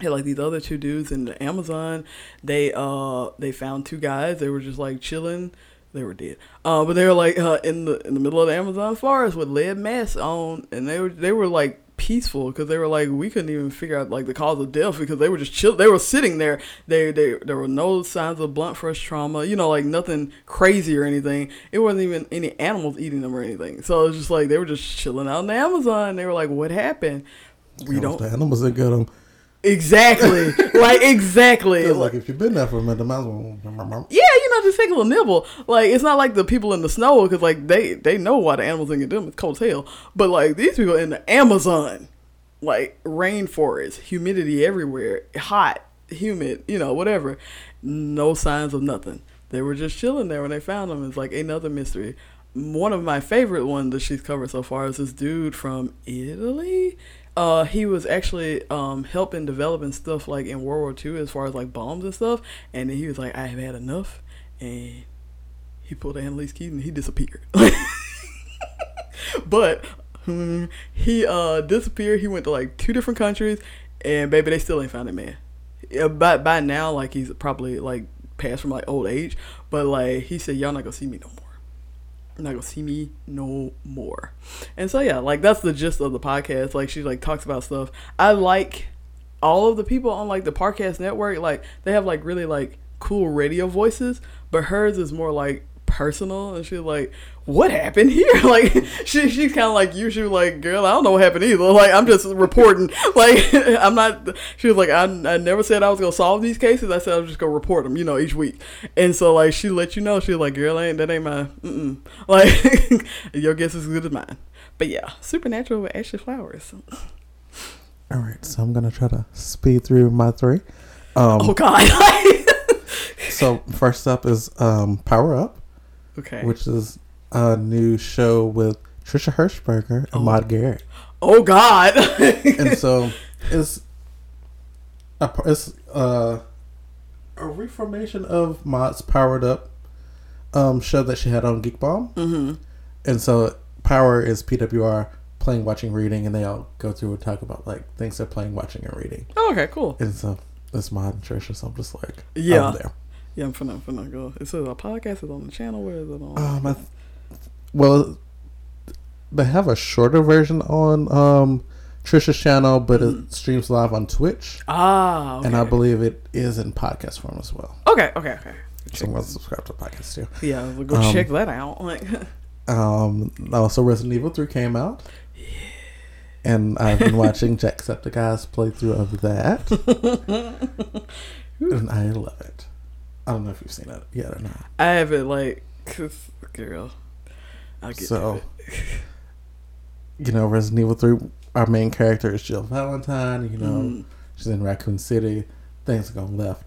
yeah, like these other two dudes in the Amazon. They uh they found two guys. They were just like chilling. They were dead. Uh, but they were like uh, in the in the middle of the Amazon forest with lead masks on, and they were they were like peaceful because they were like we couldn't even figure out like the cause of death because they were just chill they were sitting there. They they there were no signs of blunt force trauma you know like nothing crazy or anything. It wasn't even any animals eating them or anything. So it was just like they were just chilling out in the amazon. They were like what happened? We don't The animals that got them. Exactly like exactly It's like if you've been there for a minute, the mouse will. yeah, you know, just take a little nibble. Like it's not like the people in the snow because like they they know why the animals do them. It's cold as hell. But like these people in the Amazon, like rainforest, humidity everywhere, hot, humid, you know, whatever. No signs of nothing. They were just chilling there when they found them. It's like another mystery. One of my favorite ones that she's covered so far is this dude from Italy. Uh, he was actually um, helping developing stuff like in World War II as far as like bombs and stuff. And then he was like, I have had enough. And he pulled Annalise Keaton and he disappeared. but hmm, he uh, disappeared. He went to like two different countries. And baby, they still ain't found him, man. By, by now, like he's probably like passed from like old age. But like he said, y'all not gonna see me no more not gonna see me no more. And so yeah, like that's the gist of the podcast. Like she like talks about stuff. I like all of the people on like the podcast network, like they have like really like cool radio voices, but hers is more like personal and she's like, What happened here? Like she she's kinda like you, she was like, Girl, I don't know what happened either. Like I'm just reporting. Like I'm not she was like, I, I never said I was gonna solve these cases. I said I was just gonna report them, you know, each week. And so like she let you know, she was like, Girl, ain't that ain't my mm like your guess is as good as mine. But yeah, supernatural with Ashley Flowers. All right, so I'm gonna try to speed through my three. Um, Oh god. So first up is um, Power Up, okay. which is a new show with Trisha Hershberger and Oh. Maude Garrett. Oh god. and so it's a it's uh, a reformation of Maude's Powered Up um, show that she had on Geek Bomb. mm-hmm. And so Power is PWR playing, watching, reading, and they all go through and talk about like things they're playing, watching, and reading. Oh, okay, cool. And so it's Maud and Trisha, so I'm just like Yeah. I'm there. Yeah, I'm finna finna go. It says a podcast is on the channel. Where is it on? Um, I th- well, they have a shorter version on um Trisha's channel, but Mm. it streams live on Twitch, ah, okay. and I believe it is in podcast form as well. okay, okay, okay. So I'm subscribe to the podcast too. Yeah, we'll go Um, check that out. Like, Um, also Resident Evil Three came out, and I've been watching Jacksepticeye's playthrough of that, and I love it. I don't know if you've seen it yet or not. I haven't like, cause girl, I'll get So, you know, Resident Evil 3, our main character is Jill Valentine. You know, Mm. she's in Raccoon City. Things are going left.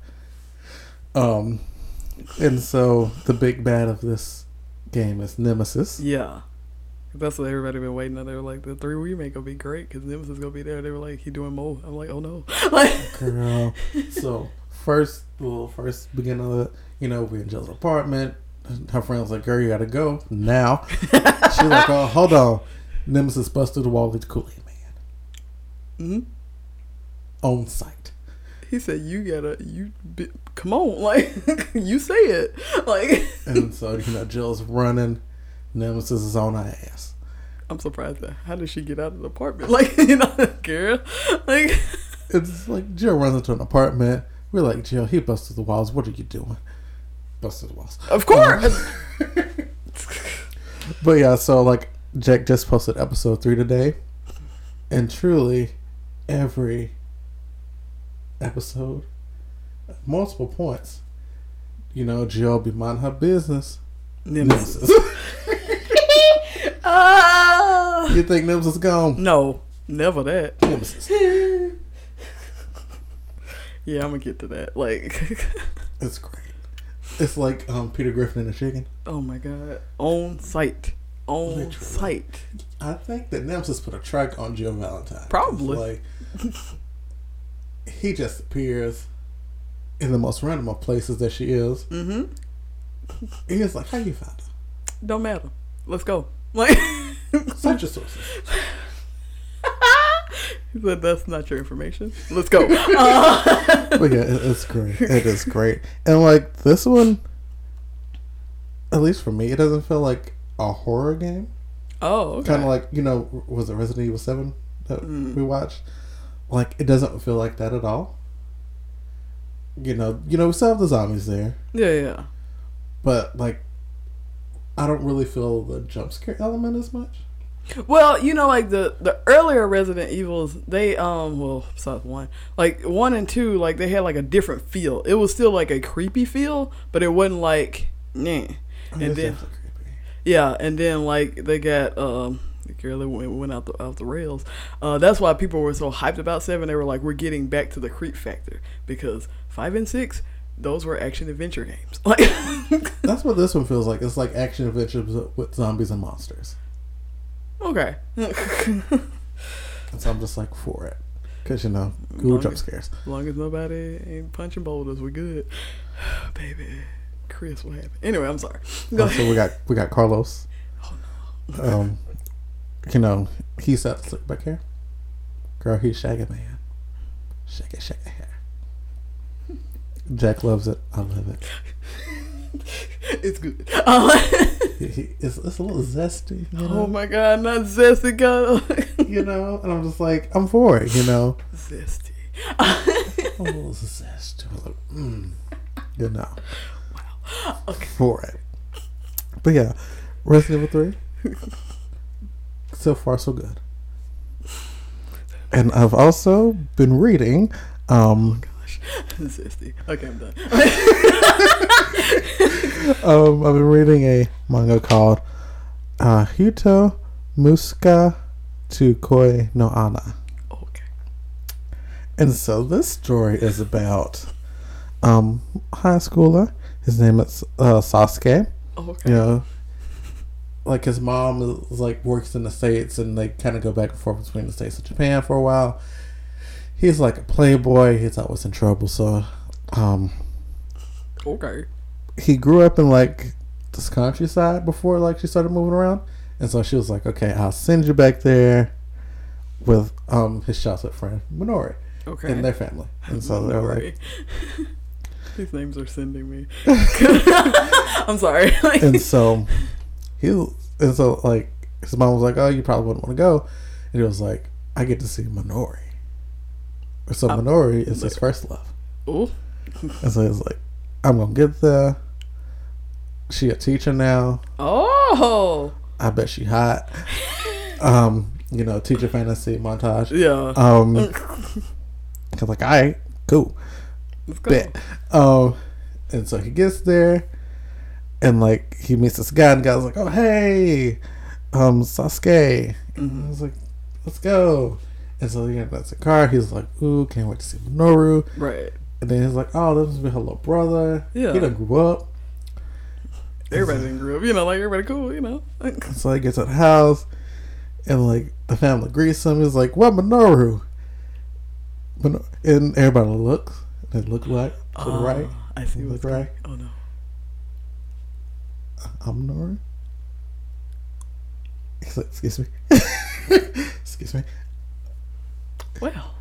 Um, and so the big bad of this game is Nemesis. Yeah. That's what everybody been waiting on. They were like, the three remake gonna be great because Nemesis is gonna be there. They were like, he doing more. I'm like, oh no, like, Girl. So first, well, first beginning of the, you know, we in Jill's apartment. Her friend's like, "Girl, you gotta go now." She's like, "Oh, hold on." Nemesis busted the wall with the Kool Aid Man hmm on site. he said, you gotta, you, be, come on, like, you say it, like. And so, you know, Jill's running. Nemesis is on her ass. I'm surprised that how did she get out of the apartment? Like, you know, girl, like, It's like Jill runs into an apartment. We're like, Jill, he busted the walls. What are you doing? Busted the walls. of course. But yeah, so like Jack just posted episode three today, and truly, every episode, multiple points. You know, Jill be minding her business. Nemesis. Ah! you think Nemesis gone? No, never that. Nemesis. Yeah, I'm gonna get to that. Like, It's great. It's like um, Peter Griffin and the chicken. oh my god, on site, on Literally. site. I think that Nemesis put a track on Jill Valentine. Probably. Like he just appears in the most random of places that she is. Mm-hmm. He is like, "How you found her? Don't matter. Let's go. Like, Cite your sources." he said that's not your information. Let's go. Uh, But yeah, it, it's great. It is great, and like this one, at least for me, it doesn't feel like a horror game. oh, okay. Kind of like you know, was it Resident Evil Seven that Mm. we watched? Like it doesn't feel like that at all. You know, you know, we still have the zombies there. yeah, yeah. but like I don't really feel the jump scare element as much. Well, you know, like the the earlier Resident Evils, they um, well, besides one, like one and two, like they had like a different feel. It was still like a creepy feel, but it wasn't like, nah. And then- Yeah, and then like they got um the girl that went, went out the out the rails. Uh, that's why people were so hyped about seven. They were like, we're getting back to the creep factor because five and six, those were action adventure games. Like, That's what this one feels like. It's like action adventures with zombies and monsters. Okay, so I'm just like for it. Because, you know, cool Long jump as- scares. as long as nobody ain't punching boulders, we're good. Baby, Chris, what happened? Anyway, I'm sorry. Go Also, ahead. we got we got Carlos. Oh, Um, you know, he said, "Look back here, girl. He's Shaggy Man. Shaggy, shaggy hair." Jack loves it. I love it. it's good. Um, he, it's, it's a little zesty, you know. oh my God, not zesty, God. you know, and I'm just like, I'm for it, you know. zesty. A little zest. I was like, mm, you know, Wow. Okay. for it. But yeah, Resident Evil 3, so far so good. And I've also been reading, um, Gosh, zesty. Okay, I'm done. um, I've been reading a manga called uh, Hito Muska to Koi no Ana. okay. And so this story is about um high schooler. His name is uh, Sasuke. Okay. You know, like his mom is like works in the states, and they kind of go back and forth between the states and Japan for a while. He's like a playboy. He's always in trouble. So, um, Okay. he grew up in like this countryside before like she started moving around, and so she was like, "Okay, I'll send you back there with um his childhood friend Minori Okay. and their family." And so they're like. These names are sending me. I'm sorry. and so he and so like his mom was like, "Oh, you probably wouldn't want to go," and he was like, "I get to see Minori." So Oh, Minori is his first love, Ooh. and so he's like, "I'm gonna get there." She a teacher now. Oh. I bet she hot. um, you know, teacher fantasy montage. Yeah. Um, cause like, all right, cool. Let's go. Bet. Um, and so he gets there, and like he meets this guy, and the guy's like, "Oh hey, um, Sasuke." And I was like, "Let's go." And so yeah, that's the car. He's like, "Ooh, can't wait to see Minoru." Right. And then he's like, "Oh, this is my little brother. Yeah. he done grew up." Everybody didn't grow up, you know, like everybody cool, you know. So he gets to the house, and like the family greets him. He's like, "What Minoru?" Minor- and everybody looks. They look like to the right. Ah, I see what's right. Oh no. I'm Minoru. He's like, "Excuse me." Excuse me. Well,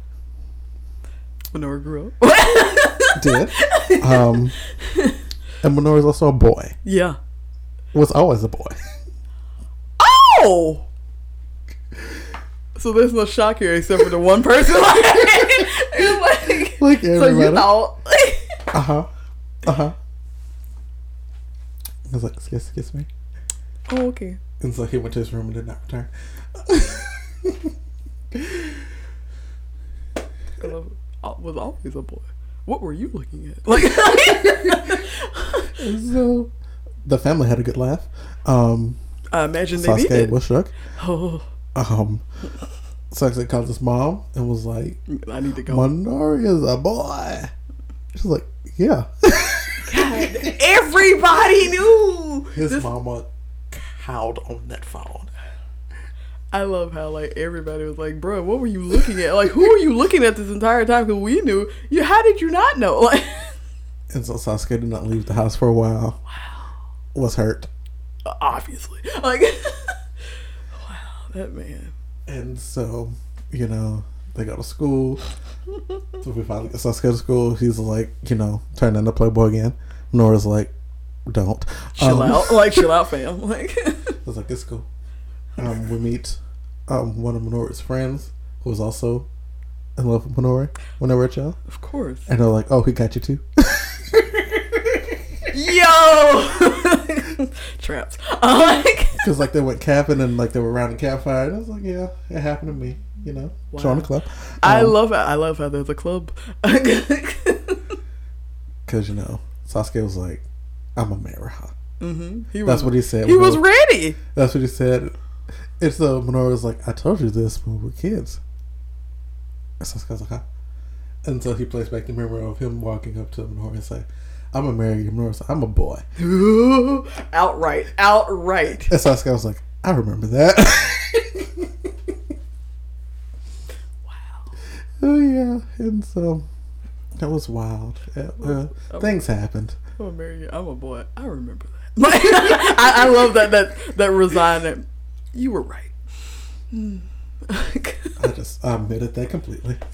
Minoru grew up. Did. Um, and Minoru's also a boy. yeah. Was always a boy. Oh. So there's no shock here except for the one person. like, it's like, Like so you everybody. thought. Uh huh. Uh huh. I was like, excuse, excuse me. oh, okay. And so he went to his room and did not return. Because I was always a boy. What were you looking at? Like, so the family had a good laugh. Um, I imagine they Sasuke did. was shook. Oh, Um, Sasuke called his mom and was like, I need to go. Minori is a boy. She's like, yeah. God, everybody knew. His This- mama howled on that phone. I love how like everybody was like, "Bro, what were you looking at? Like, who were you looking at this entire time? Because we knew. You, how did you not know? Like, And so Sasuke did not leave the house for a while. Wow. Was hurt. obviously, like, wow, that man. And so, you know, they go to school. so we finally get Sasuke to school. He's like, you know, turning into Playboy again. Nora's like, don't. Chill Um, out, like, chill out, fam. Like, I was like, it's cool. Um, we meet um, one of Minoru's friends who was also in love with Minoru when they were a child. of course. And they're like, oh, he got you too. Yo, traps. Because, like, they went camping and, like, they were around the campfire. And I was like, yeah, it happened to me, you know, Wow. join the club. I Um, love. I love how there's a club. Because, you know, Sasuke was like, I'm a marry her. hmm He was. That's what he said. he was ready. That's what he said. It's the Minoru was like, I told you this when we were kids. And Sasuke was like, huh? And so he plays back the memory of him walking up to Minoru and saying, I'm marry you. Minoru I'm a boy. outright, outright. And Sasuke was like, I remember that. Wow. oh yeah. And so that was wild. Yeah, uh, things happened. I'm marry you. I'm a boy. I remember that. I, I love that that that resigned. You were right. Hmm. I just I admitted that completely.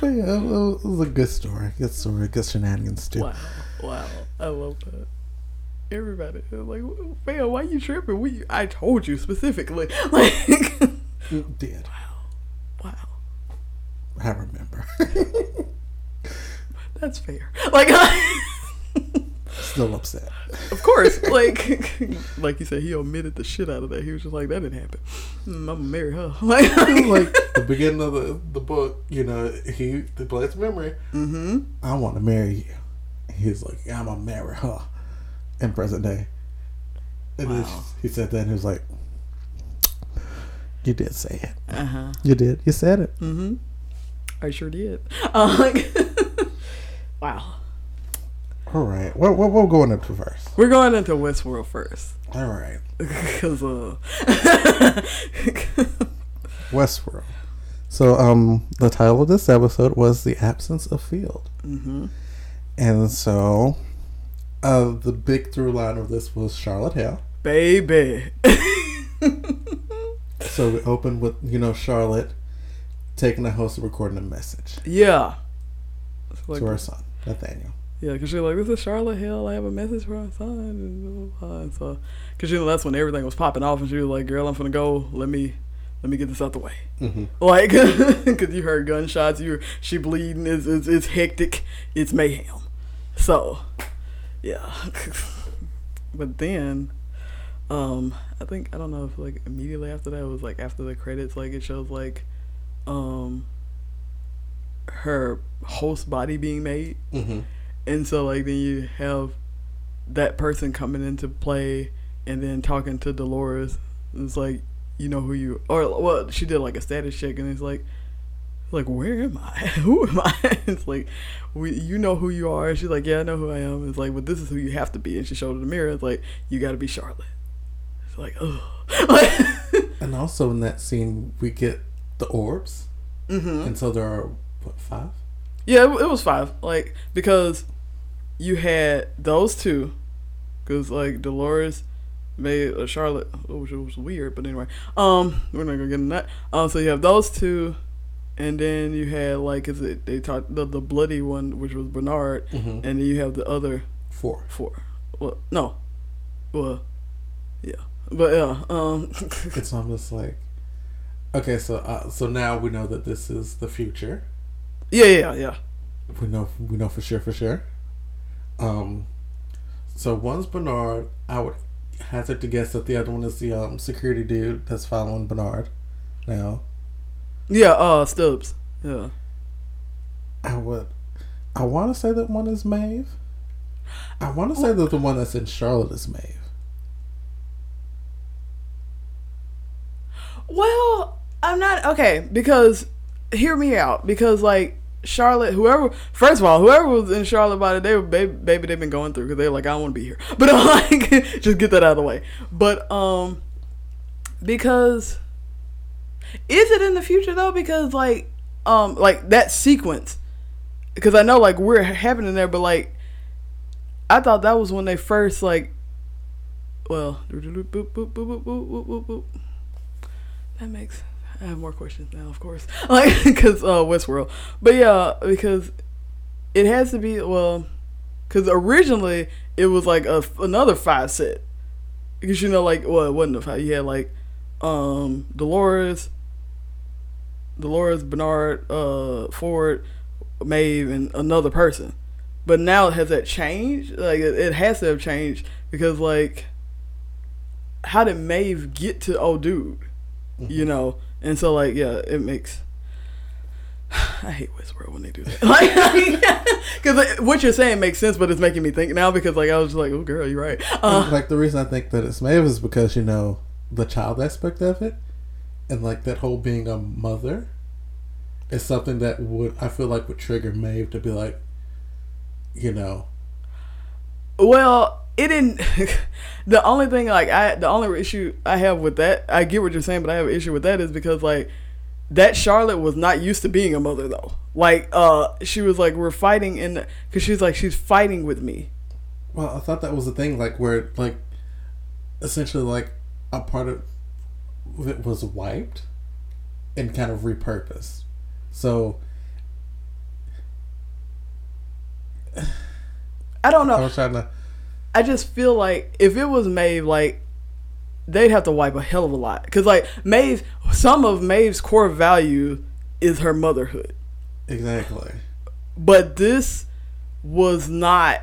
but yeah, it was, it was a good story. Good story. Good shenanigans too. wow, wow. I love that. Everybody like, "Man, why you tripping? We, I told you specifically." Like, You did. wow, wow. I remember. that's fair. Like, Still upset. of course, like, like you said, he omitted the shit out of that. He was just like, "That didn't happen. Mm, I'm gonna marry her." Like, like the beginning of the, the book, you know, he the plays memory. mm-hmm. I want to marry you. He's like, I'm gonna marry her in present day. And then Wow. he said that, and he was like, "You did say it. Uh huh. You did. You said it." Mm-hmm. I sure did. Uh, like, wow. All right. What what we're going into first? We're going into Westworld first. All right. Because, uh. Westworld. So, um, the title of this episode was "The Absence of Field," mm-hmm. and so, uh, the big through line of this was Charlotte Hale. Baby. So we opened with you know Charlotte taking the host and recording a message yeah. Like- to her son Nathaniel. Yeah, because she's like, this is Charlotte Hale. I have a message for my son. And, blah, blah, blah. and so, because, you know, that's when everything was popping off. And she was like, girl, I'm gonna go. Let me. Let me get this out the way. Mm-hmm. Like, because you heard gunshots, you she bleeding. It's, it's it's hectic. It's mayhem. So, yeah. but then, um, I think I don't know if like immediately after that it was like after the credits, like it shows like, um, her host body being made, Mm-hmm. And so like then you have that person coming into play, and then talking to Dolores. It's like you know who you or well she did like a status check, and it's like like, where am I? Who am I? It's like, we, you know who you are. And she's like, yeah, I know who I am. It's like, but this is who you have to be. And she showed her the mirror. It's like, you got to be Charlotte. It's like, oh. and also in that scene, we get the orbs. Mm-hmm. And so there are, what, five? Yeah, it, it was five. Like, because you had those two. Because, like, Dolores made a Charlotte, which was weird, but anyway. Um, we're not to get into that. Um, so you have those two and then you had like is it they talked the, the bloody one which was Bernard, Mhm. and then you have the other Four. four. Well, no, well, yeah, but yeah, um, It's almost like, okay, so uh, so now we know that this is the future. yeah, yeah, yeah. We know we know for sure for sure. Um, so one's Bernard. I would hazard to guess that the other one is the um security dude that's following Bernard. Now Yeah, uh, Stubbs. Yeah. I would. I want to say that one is Maeve. I want to say that the one that's in Charlotte is Maeve. Well, I'm not okay because hear me out because like Charlotte, whoever, first of all, whoever was in Charlotte by the day, baby, they've been going through because they're like, I want to be here. But I'm like, just get that out of the way. But, um, because is it in the future though? Because, like, um, like that sequence, because I know, like, we're happening there, but like, I thought that was when they first, like, well, that makes I have more questions now, of course, like because uh, Westworld. But yeah, because it has to be well, because originally it was like a another five set. Because you know, like well, it wasn't a five. You had like um Dolores, Dolores Bernard, uh Ford, Maeve, and another person. But now has that changed? Like it, it has to have changed because like, how did Maeve get to old dude? you know. And so like yeah, it makes. I hate Westworld when they do that. Like, because what you're saying makes sense, but it's making me think now because like I was just like, oh girl, you're right. Uh, like the reason I think that it's Maeve is because you know the child aspect of it, and like that whole being a mother, is something that would I feel like would trigger Maeve to be like, you know, well, it didn't. the only thing like I, the only issue I have with that, I get what you're saying, but I have an issue with that is because like that Charlotte was not used to being a mother though. Like uh, she was like, we're fighting in because she's like she's fighting with me. well I thought that was the thing like where like, essentially like a part of it was wiped, and kind of repurposed, so. I don't know. I was trying to. I just feel like if it was Maeve, like they'd have to wipe a hell of a lot. Cause like Maeve, some of Maeve's core value is her motherhood, Exactly. but this was not.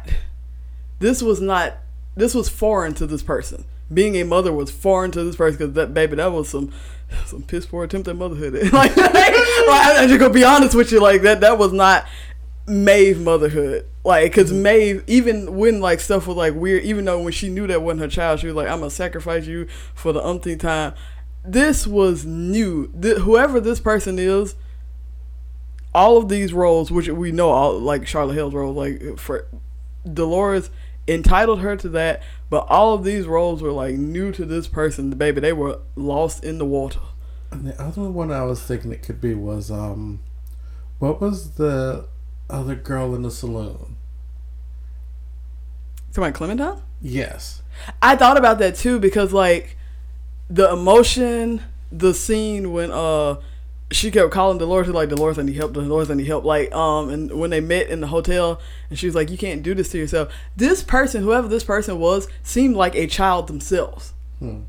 This was not. This was foreign to this person. Being a mother was foreign to this person because that baby, that was some some piss poor attempt at motherhood. like, like, I, I just gonna be honest with you, like that. That was not Maeve motherhood. Like, cause Maeve, even when like stuff was like weird, even though when she knew that wasn't her child, she was like, "I'm gonna sacrifice you for the umpteenth time." This was new. Th- whoever this person is, all of these roles, which we know all like Charlotte Hale's role, like for Dolores entitled her to that, but all of these roles were like new to this person, the baby. They were lost in the water. And the other one I was thinking it could be was um, what was the other girl in the saloon? Come on, Clementine. Yes. I thought about that too because like the emotion, the scene when uh she kept calling Dolores like Dolores I need help, Dolores I need help. Like um and when they met in the hotel and she was like, You can't do this to yourself. This person, whoever this person was, seemed like a child themselves. Hmm.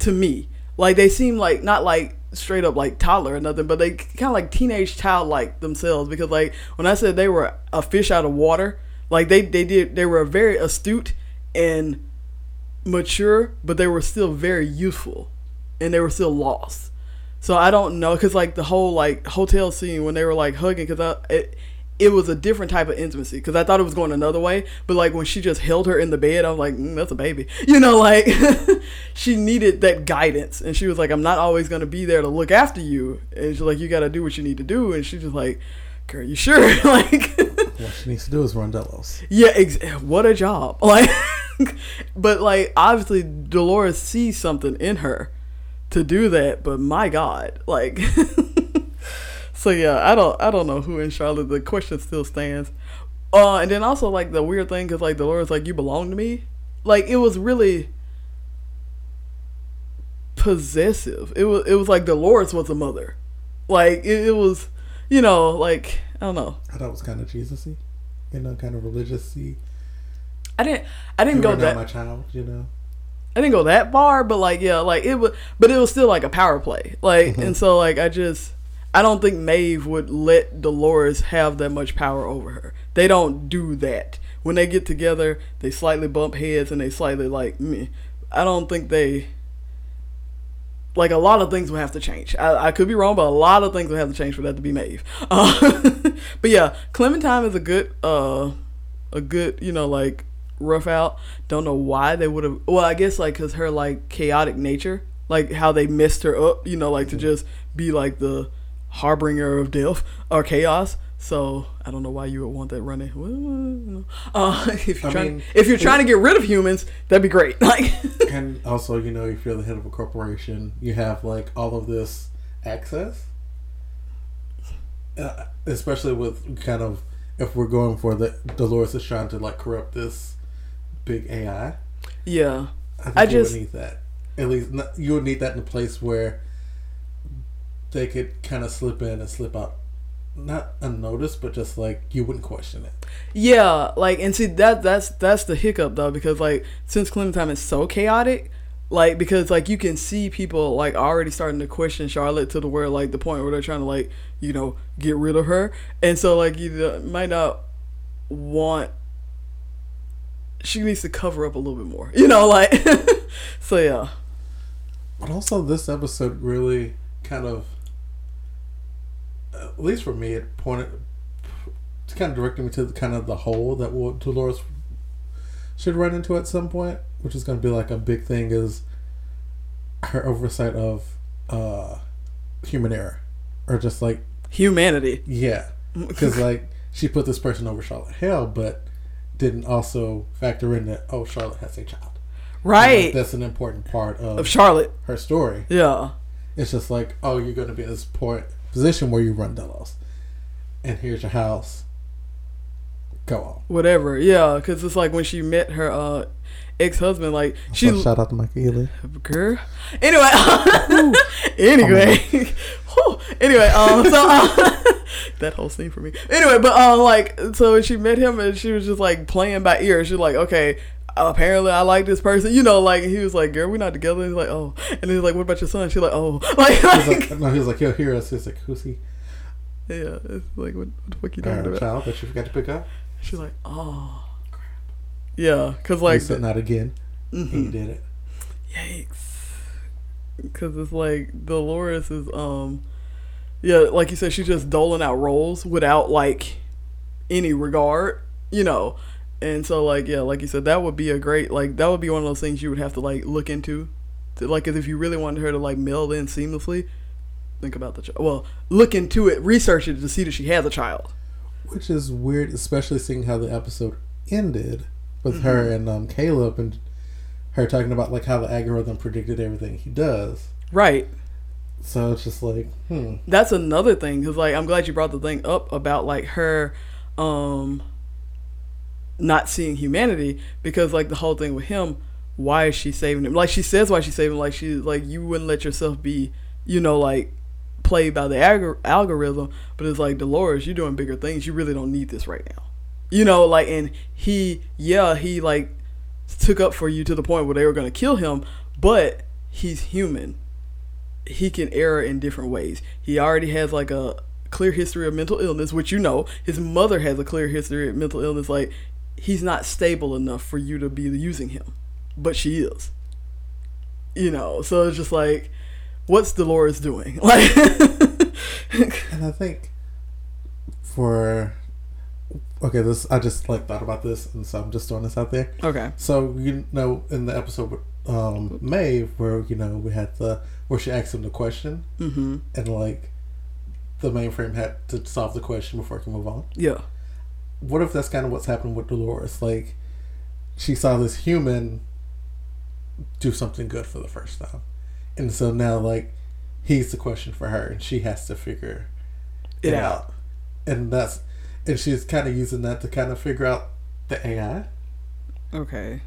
To me. Like they seem like not like straight up like toddler or nothing, but they kind of like teenage child like themselves because like when I said they were a fish out of water, like they they did they were very astute and mature, but they were still very youthful, and they were still lost. So I don't know, cause like the whole like hotel scene when they were like hugging, cause I, it it was a different type of intimacy because I thought it was going another way. But like when she just held her in the bed, I was like, mm, that's a baby. You know, like she needed that guidance. And she was like, I'm not always going to be there to look after you. And she's like, you got to do what you need to do. And she's just like, girl, you sure? like, what she needs to do is run Delos. Yeah, ex- what a job. Like, but like obviously Dolores sees something in her to do that. But my God, like. So yeah, I don't I don't know who in Charlotte. The question still stands. Uh, and then also like the weird thing because like Dolores like you belong to me. Like it was really possessive. It was it was like Dolores was a mother. Like it, it was, you know, like I don't know. I thought it was kind of Jesusy, you know, kind of religiousy. I didn't. I didn't you go that. my child, you know. I didn't go that far, but like yeah, like it was, but it was still like a power play. Like Mm-hmm. and so like I just I don't think Maeve would let Dolores have that much power over her. They don't do that. When they get together, they slightly bump heads and they slightly like me. I don't think they like a lot of things will have to change. I, I could be wrong, but a lot of things will have to change for that to be Maeve. Uh, but yeah, Clementine is a good uh a good, you know, like rough out. Don't know why they would have. Well, I guess like because her like chaotic nature, like how they messed her up, you know, like to just be like the harbinger of death or chaos. So I don't know why you would want that running. Well, uh, if you're I trying, mean, if you're trying to get rid of humans, that'd be great. Like, and also, you know, if you're the head of a corporation, you have like all of this access. Uh, especially with kind of if we're going for the Dolores is trying to like corrupt this big AI. yeah, I think I you just- would need that. At least n- you would need that in a place where they could kind of slip in and slip out, not unnoticed, but just like you wouldn't question it. Yeah, like and see that that's that's the hiccup though because like since Clementine time is so chaotic, like because like you can see people like already starting to question Charlotte to the where like the point where they're trying to like you know get rid of her, and so like you might not want. She needs to cover up a little bit more, you know, like so yeah. But also, this episode really kind of, at least for me, it pointed, it's kind of directing me to the, kind of the hole that will, Dolores should run into at some point, which is going to be like a big thing is her oversight of uh, human error, or just like Humanity. yeah, because like she put this person over Charlotte Hale, but didn't also factor in that oh Charlotte has a child. Right. That's an important part of Of Charlotte. her story. Yeah. It's just like, oh, you're going to be in this point position where you run Delos, and here's your house. Go on. Whatever. Yeah, cuz it's like when she met her uh ex-husband like she So shout out to Mike Ely. girl. Anyway, anyway, anyway, um, so uh, that whole scene for me. Anyway, but um, like, so when she met him and she was just like playing by ear. She's like, okay. Apparently, I like this person. You know, like he was like, "Girl, we're not together." He's like, "Oh," and he's like, "What about your son?" She's like, "Oh," like, like like, no, he was like, he'll hear us. He's like, who's he? yeah, it's like, what, what the fuck you talking about? child that you forgot to pick up. She's like, "Oh, crap. yeah," because like, He's sitting out again. He mhm. did it. Yikes. Because it's like Dolores is, um, yeah, like you said, she's just doling out roles without like any regard, you know. And so, like, yeah, like you said, that would be a great, like, that would be one of those things you would have to like look into, to, like, if you really wanted her to like meld in seamlessly. Think about the child. Well, look into it, research it to see that she has a child. Which is weird, especially seeing how the episode ended with her and um, Caleb and her talking about like how the algorithm predicted everything he does. Right. So it's just like, hmm. that's another thing because like i'm glad you brought the thing up about like her um not seeing humanity because like the whole thing with him why is she saving him like she says why she's saving him like she's like you wouldn't let yourself be you know like played by the algor- algorithm but it's like dolores you're doing bigger things you really don't need this right now you know like and he yeah he like took up for you to the point where they were going to kill him but he's human he can err in different ways. He already has like a clear history of mental illness, which you know. His mother has a clear history of mental illness. Like he's not stable enough for you to be using him, but she is. You know, so it's just like, what's Dolores doing? Like, And I think for okay, this I just like thought about this, and so I'm just throwing this out there. Okay. So you know, in the episode with um, Maeve, where you know we had the where she asked him the question, Mm-hmm. and like the mainframe had to solve the question before it can move on. Yeah. What if that's kind of what's happened with Dolores? Like she saw this human do something good for the first time, and so now like he's the question for her, and she has to figure It it out. out, and that's and she's kind of using that to kind of figure out the AI. Okay.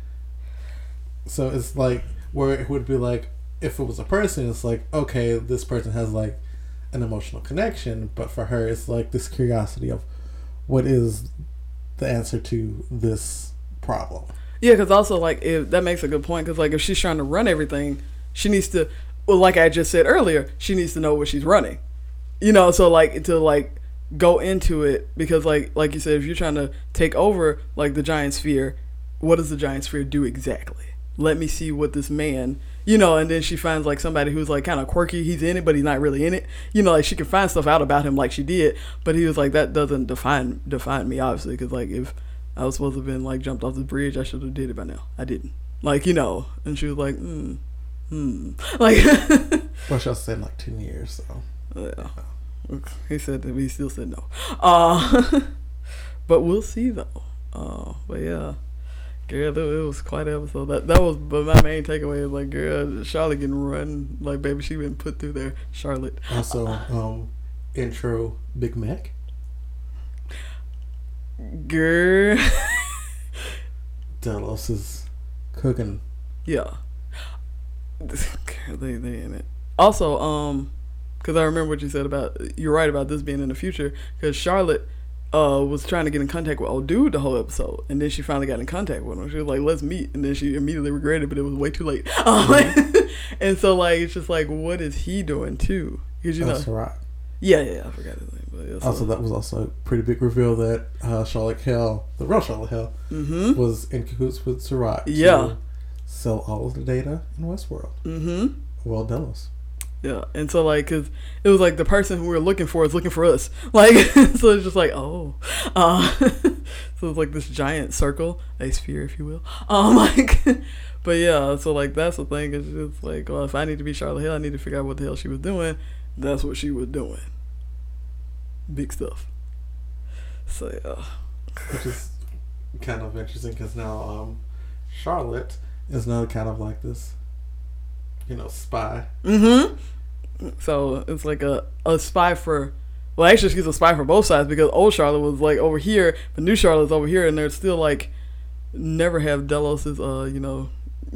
So it's like where it would be like if it was a person, it's like okay, this person has like an emotional connection, but for her, it's like this curiosity of what is the answer to this problem. Yeah, because also like if that makes a good point, because like if she's trying to run everything, she needs to. Well, like I just said earlier, she needs to know what she's running. You know, so like to like go into it because like like you said, if you're trying to take over like the giant sphere, what does the giant sphere do exactly? Let me see what this man, you know, and then she finds like somebody who's like kind of quirky. He's in it, but he's not really in it. You know, like she can find stuff out about him like she did, but he was like that doesn't define define me obviously because like if I was supposed to have been like jumped off the bridge. I should have did it by now. I didn't. Like you know, and she was like, hmm, hmm, like Well, she'll say in like ten years. So yeah. He said that he still said no. Uh, but we'll see though. Uh, but yeah, girl, it was quite an episode. That that was, but my main takeaway is like, girl, Charlotte getting run like baby. She been put through there. Charlotte. also um, intro Big Mac. Girl. Delos is cooking. Yeah. they they in it. Also, um, because I remember what you said about you're right about this being in the future. Because Charlotte, uh, was trying to get in contact with old dude the whole episode, and then she finally got in contact with him. She was like, "Let's meet," and then she immediately regretted, it, but it was way too late. Um, and so like it's just like, what is he doing too? Because you know, right. yeah, yeah, I forgot his name, but Also, that was also a pretty big reveal that uh, Charlotte Hale, the real Charlotte Hale, mm-hmm, was in cahoots with Serac Yeah. to sell all of the data in Westworld. mm-hmm. Well, Delos. Yeah, and so like, cause it was like the person who we were looking for is looking for us. Like, so it's just like, oh, uh, so it's like this giant circle, a sphere, if you will. Um, like, but yeah, so like that's the thing. It's just like, well, if I need to be Charlotte Hale, I need to figure out what the hell she was doing. That's what she was doing. Big stuff. So yeah, which is kind of interesting because now um, Charlotte is now kind of like this, you know, spy. Mm-hmm. So it's like a, a spy for well actually she's a spy for both sides because old Charlotte was like over here, but new Charlotte's over here and they're still like never have Delos's uh, you know,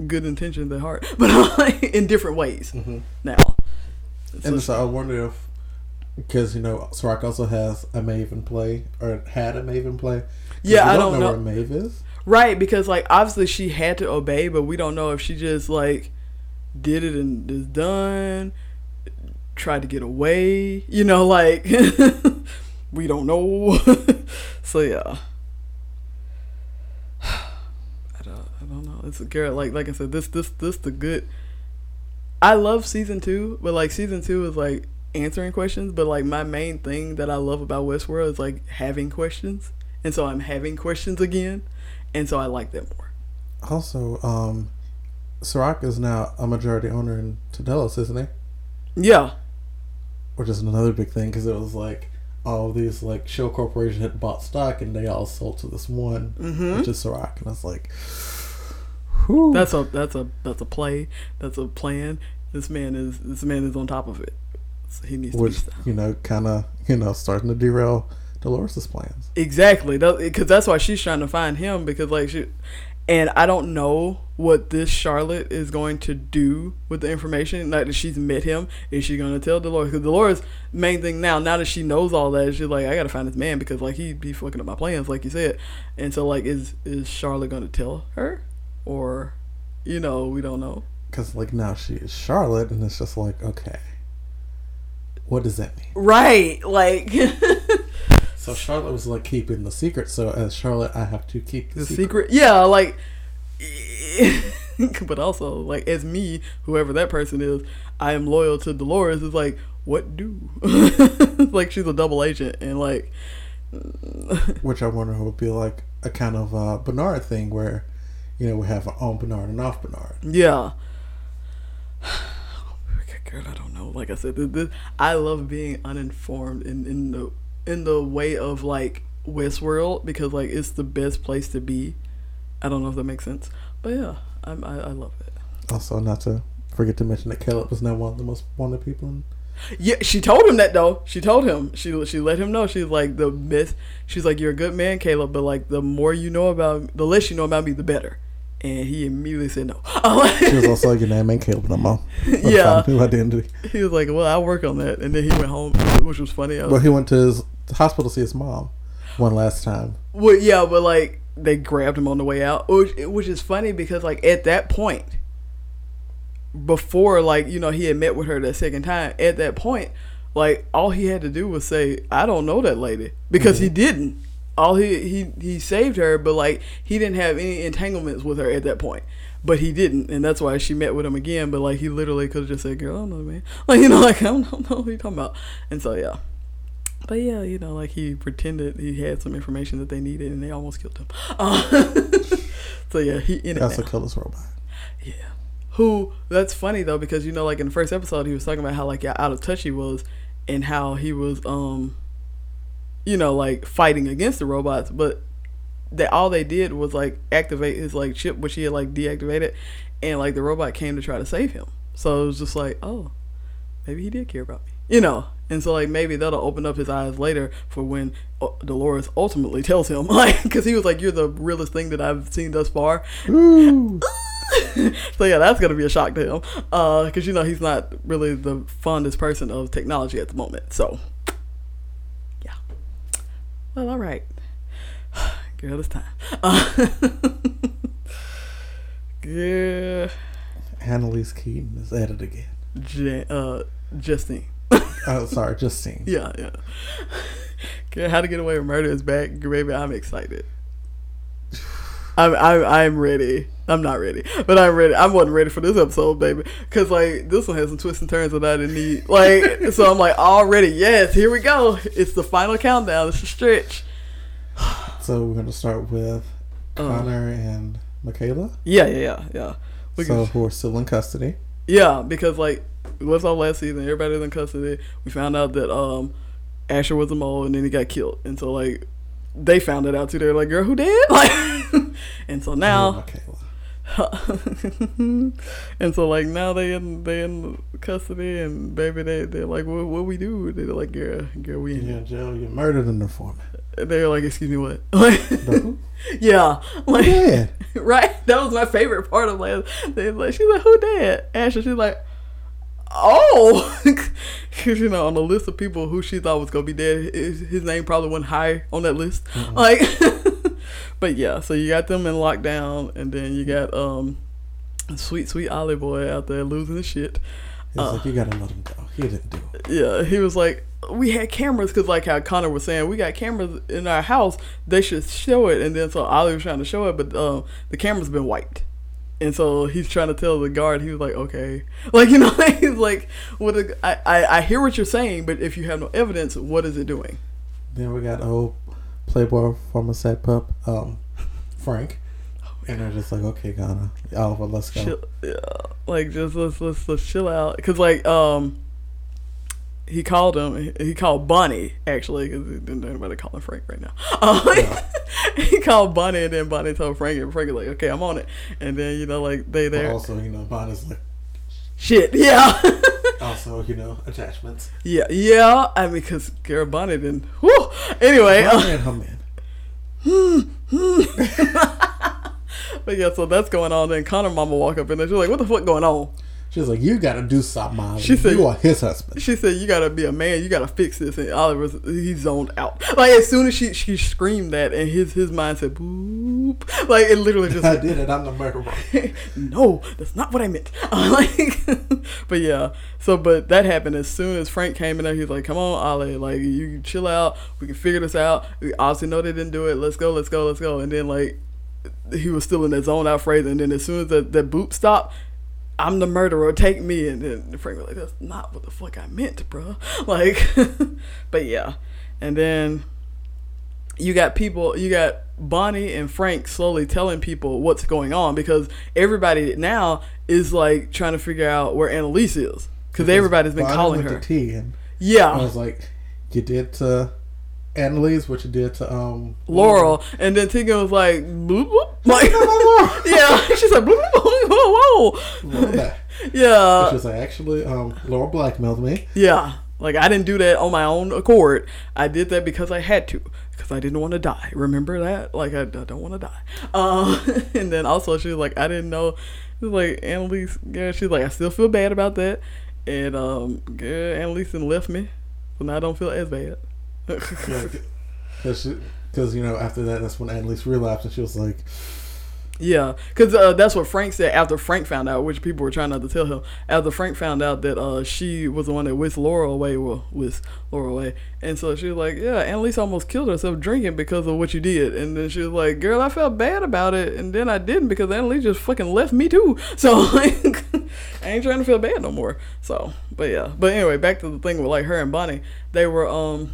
good intentions at heart. But like in different ways Mm-hmm. now. And So- so I wonder if, because you know, Serac also has a Maven play or had a Maven play. Yeah, I don't know. where Maeve is. Right, because like obviously she had to obey, but we don't know if she just like did it and is done, tried to get away, you know, like we don't know. so yeah. I don't I don't know. It's a girl like like I said, this this this the good I love season two, but like season two is like answering questions, but like my main thing that I love about Westworld is like having questions. And so I'm having questions again. And so I like that more. Also, um, Serac is now a majority owner in Delos, isn't he? Yeah. Which is another big thing because it was like all these like show corporations had bought stock and they all sold to this one, Mm-hmm. which is Serac, and I was like, whew. That's a that's a that's a play. That's a plan. This man is this man is on top of it. So he needs which to be you know kind of you know starting to derail Dolores' plans. exactly because that's why she's trying to find him because like she and I don't know what this Charlotte is going to do with the information. Like that she's met him, is she going to tell Dolores? Because Dolores' main thing now, now that she knows all that, she's like, I gotta find this man because like he'd be fucking up my plans, like you said. And so like, is is Charlotte going to tell her, or you know, we don't know. Because like now she is Charlotte, and it's just like okay, what does that mean? Right, like So Charlotte was like keeping the secret. So as Charlotte, I have to keep the, the secret. secret. Yeah, like, but also like as me, whoever that person is, I am loyal to Dolores. Is like, what do? like she's a double agent, and like, which I wonder would be like a kind of uh, Bernard thing where, you know, we have our own Bernard and off Bernard. Yeah. Girl, I don't know. Like I said, this, this, I love being uninformed in, in the in the way of like Westworld because like it's the best place to be. I don't know if that makes sense, but yeah, I'm, I I love it. Also, not to forget to mention that Caleb was now one of the most wanted people in yeah, she told him that though. She told him. She she let him know. She's like the myth. She's like you're a good man, Caleb, but like the more you know about, the less you know about me, the better. And he immediately said no. she was also like, your name ain't Caleb no more. Yeah. New identity. He was like, well, I'll work on that. And then he went home, which was funny. Was, well, he went to his hospital to see his mom one last time. Well, yeah, but like they grabbed him on the way out, which, which is funny because like at that point before like you know he had met with her that second time at that point like all he had to do was say i don't know that lady because mm-hmm. he didn't. All he he he saved her but like he didn't have any entanglements with her at that point. But he didn't and that's why she met with him again but like he literally could have just said girl i don't know man. Like you know like i don't, know what you're talking about. And so yeah but yeah you know like he pretended he had some information that they needed and they almost killed him. Uh, so yeah he in that's a killer's robot yeah. Who that's funny though because you know like in the first episode he was talking about how like yeah, out of touch he was and how he was um you know like fighting against the robots but that all they did was like activate his like chip which he had like deactivated and like the robot came to try to save him. So it was just like oh maybe he did care about me you know and so like maybe that'll open up his eyes later for when uh, Dolores ultimately tells him like because he was like you're the realest thing that I've seen thus far so yeah, that's gonna be a shock to him, because uh, you know he's not really the fondest person of technology at the moment. So yeah. Well, all right, girl, it's time. Uh, yeah. Annalise Keating is at it again. J- uh, Justine. oh, sorry, Just Justine. Yeah, yeah. Okay, How to Get Away with Murder is back, baby. I'm excited. I'm, I'm I'm ready. I'm not ready, but I'm ready. I wasn't ready for this episode, baby, because like this one has some twists and turns that I didn't need. Like, so I'm like already. Yes, here we go. It's the final countdown. It's a stretch. so we're gonna start with uh. Connor uh, and Michaela. Yeah, yeah, yeah, yeah. We so can, who are still in custody? Yeah, because like what's our last season? Everybody's in custody. We found out that um Asher was a mole, and then he got killed, and so like they found it out too. They're like, "Girl, who did?" Like, and so now, and so like now they in they in custody, and baby, they they're like, "What what we do?" They're like, "Girl, girl, we in yeah, jail. You murdered an informant." They're like, "Excuse me, what?" Like, yeah, like yeah. right. That was my favorite part of last. They like, she's like, "Who did?" Asher, she's like oh, because you know on the list of people who she thought was gonna be dead, his, his name probably went high on that list. Mm-hmm. Like, but yeah, so you got them in lockdown, and then you got um, sweet sweet Ollie boy out there losing his shit. He's uh, like, you gotta let him go. He didn't do it. Yeah, he was like, we had cameras because, like how Connor was saying, we got cameras in our house. They should show it, and then so Ollie was trying to show it, but um, the camera's been wiped. And so he's trying to tell the guard, he was like, okay. Like, you know, he's like, what a, I, I, I hear what you're saying, but if you have no evidence, what is it doing? Then we got old Playboy former set pup, um, Frank. And they're just like, okay, Ghana, Oliver, let's go. Chill, yeah, like just let's let's let's chill out, cause like um, he called him. He called Bonnie actually, because he didn't know anybody calling Frank right now. Um, yeah. he called Bonnie, and then Bonnie told Frank, and Frank was like, "Okay, I'm on it." And then you know, like they there. But also, you know, Bonnie's like, "Shit, yeah." also, you know, attachments. Yeah, yeah. I mean, because Bonnie didn't. Whew. Anyway, Bonnie uh, and her man. but yeah, so that's going on. Then Connor mama walk up in there. She's like, "What the fuck going on?" She's like, you got to do something. She said, you are his husband. She said, you got to be a man. You got to fix this. And Oliver, he zoned out. Like as soon as she she screamed that, and his his mind said, boop. Like it literally just. I did it. I'm the murderer. no, that's not what I meant. like, but yeah. So, but that happened as soon as Frank came in there. He's like, come on, Ollie. Like you chill out. We can figure this out. We obviously know they didn't do it. Let's go. Let's go. Let's go. And then like he was still in that zone out phrase, and then as soon as that, that boop stopped, I'm the murderer, take me. And then Frank was like, that's not what the fuck I meant, bro. Like, but yeah. And then you got people, you got Bonnie and Frank slowly telling people what's going on because everybody now is like trying to figure out where Annalise is because everybody's been Bonnie calling her. To Tegan. Yeah, I was like, you did to Annalise what you did to um Laurel, and then Tegan was like, bloop, bloop. like, yeah, she's like, bloop, bloop, whoa, whoa, yeah, She was like, actually, um, Laurel blackmailed me. yeah. Like I didn't do that on my own accord. I did that because I had to, because I didn't want to die. Remember that? Like I, I don't want to die. Um, and then also she was like, I didn't know. She was like Annalise. Yeah, she's like, I still feel bad about that. And um, yeah, Annalise left me, so now I don't feel as bad. Because because you know after that that's when Annalise relapsed and she was like, Yeah, because uh, that's what Frank said after Frank found out, which people were trying not to tell him. After Frank found out that uh, she was the one that whisked Laura away, well, whisked Laura away. And so she was like, Yeah, Annalise almost killed herself drinking because of what you did. And then she was like, Girl, I felt bad about it. And then I didn't because Annalise just fucking left me too. So, like, I ain't trying to feel bad no more. So, but yeah. But anyway, back to the thing with like her and Bonnie. They were, um,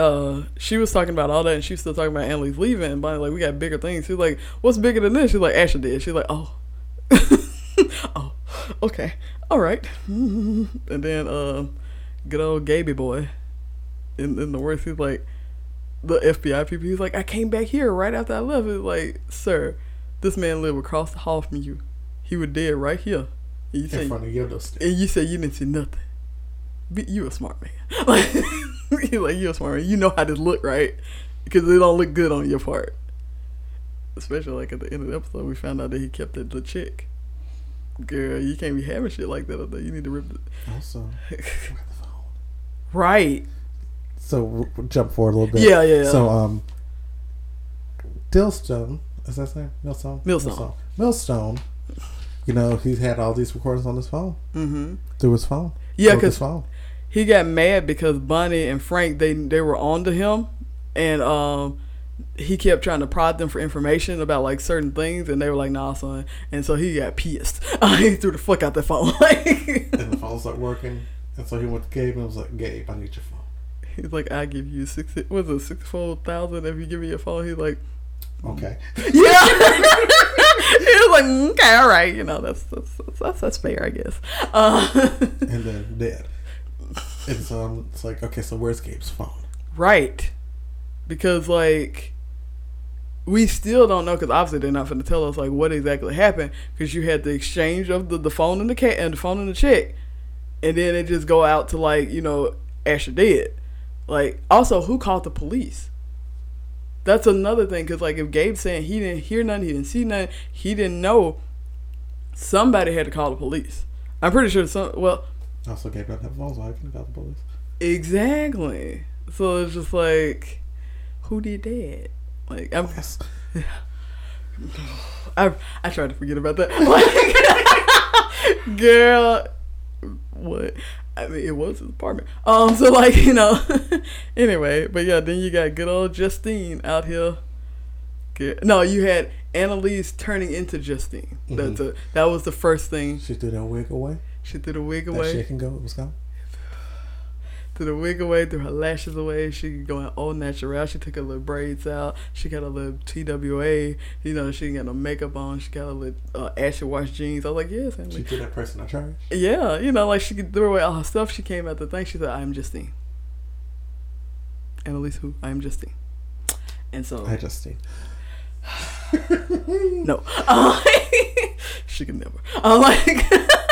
uh, she was talking about all that, and she was still talking about Annalise leaving. And like, we got bigger things. She's like, what's bigger than this? She's like, Asher did. She's like, oh, oh, okay, all right. and then, uh, good old Gaby boy, in in the worst, he's like, the FBI people. He's like, I came back here right after I left. It's like, sir, this man lived across the hall from you. He was dead right here. And you in say, front of your doorstep. and you say you didn't see nothing. Be, you a smart man. Like, like, you're a smart man. You know how this look, right? Because it don't look good on your part. Especially like at the end of the episode, we found out that he kept it the chick. Girl, you can't be having shit like that up there. You need to rip it. Also, where the phone? Right. So we'll we'll jump forward a little bit. Yeah, yeah, yeah. So um, Dillstone, is that his name? Millstone. Millstone. Millstone. You know, he's had all these recordings on his phone Mm-hmm. through his phone. Yeah, Through his 'cause- phone. He got mad because Bonnie and Frank they they were on to him, and um, he kept trying to prod them for information about like certain things, and they were like, "Nah, son," and so he got pissed. he threw the fuck out the phone. and the phone stopped working, and so he went to Gabe and was like, "Gabe, I need your phone." He's like, I give you sixty, Was it, six four thousand if you give me your phone. He's like, Okay. yeah. he was like, "Mm, okay, all right, you know, that's that's that's, that's, that's fair, I guess. Uh, and then dead. And so um, it's like, okay, so where's Gabe's phone? right, because like. We still don't know because obviously they're not going to tell us like what exactly happened because you had the exchange of the, the phone and the cat and the phone and the check, and then it just go out to like you know Asher did, Like also who called the police? That's another thing because like if Gabe's saying he didn't hear nothing, he didn't see nothing, he didn't know, somebody had to call the police. I'm pretty sure some. Well, Also, Gabe doesn't have so I can call the police. exactly. So it's just like, who did that? Like I'm. I I tried to forget about that. Like, girl, what? I mean, it was his apartment. Um, so like you know, anyway, but yeah, then you got good old Justine out here. Good. No, you had Annalise turning into Justine. That's a that was the first thing. She threw that wig away. She threw the wig away. That shake and go. It was gone. threw the wig away, threw her lashes away. She going all natural. She took her little braids out. She got a little TWA. You know, she got no makeup on. She got a little uh, ashy wash jeans. I was like, yes, She threw that person I charged. Yeah, you know, like she threw away all her stuff. She came out the thing. She said, "I'm Justine." Annalise, who? I'm Justine. And so, I just seen. no, uh, she could never. I'm uh, like,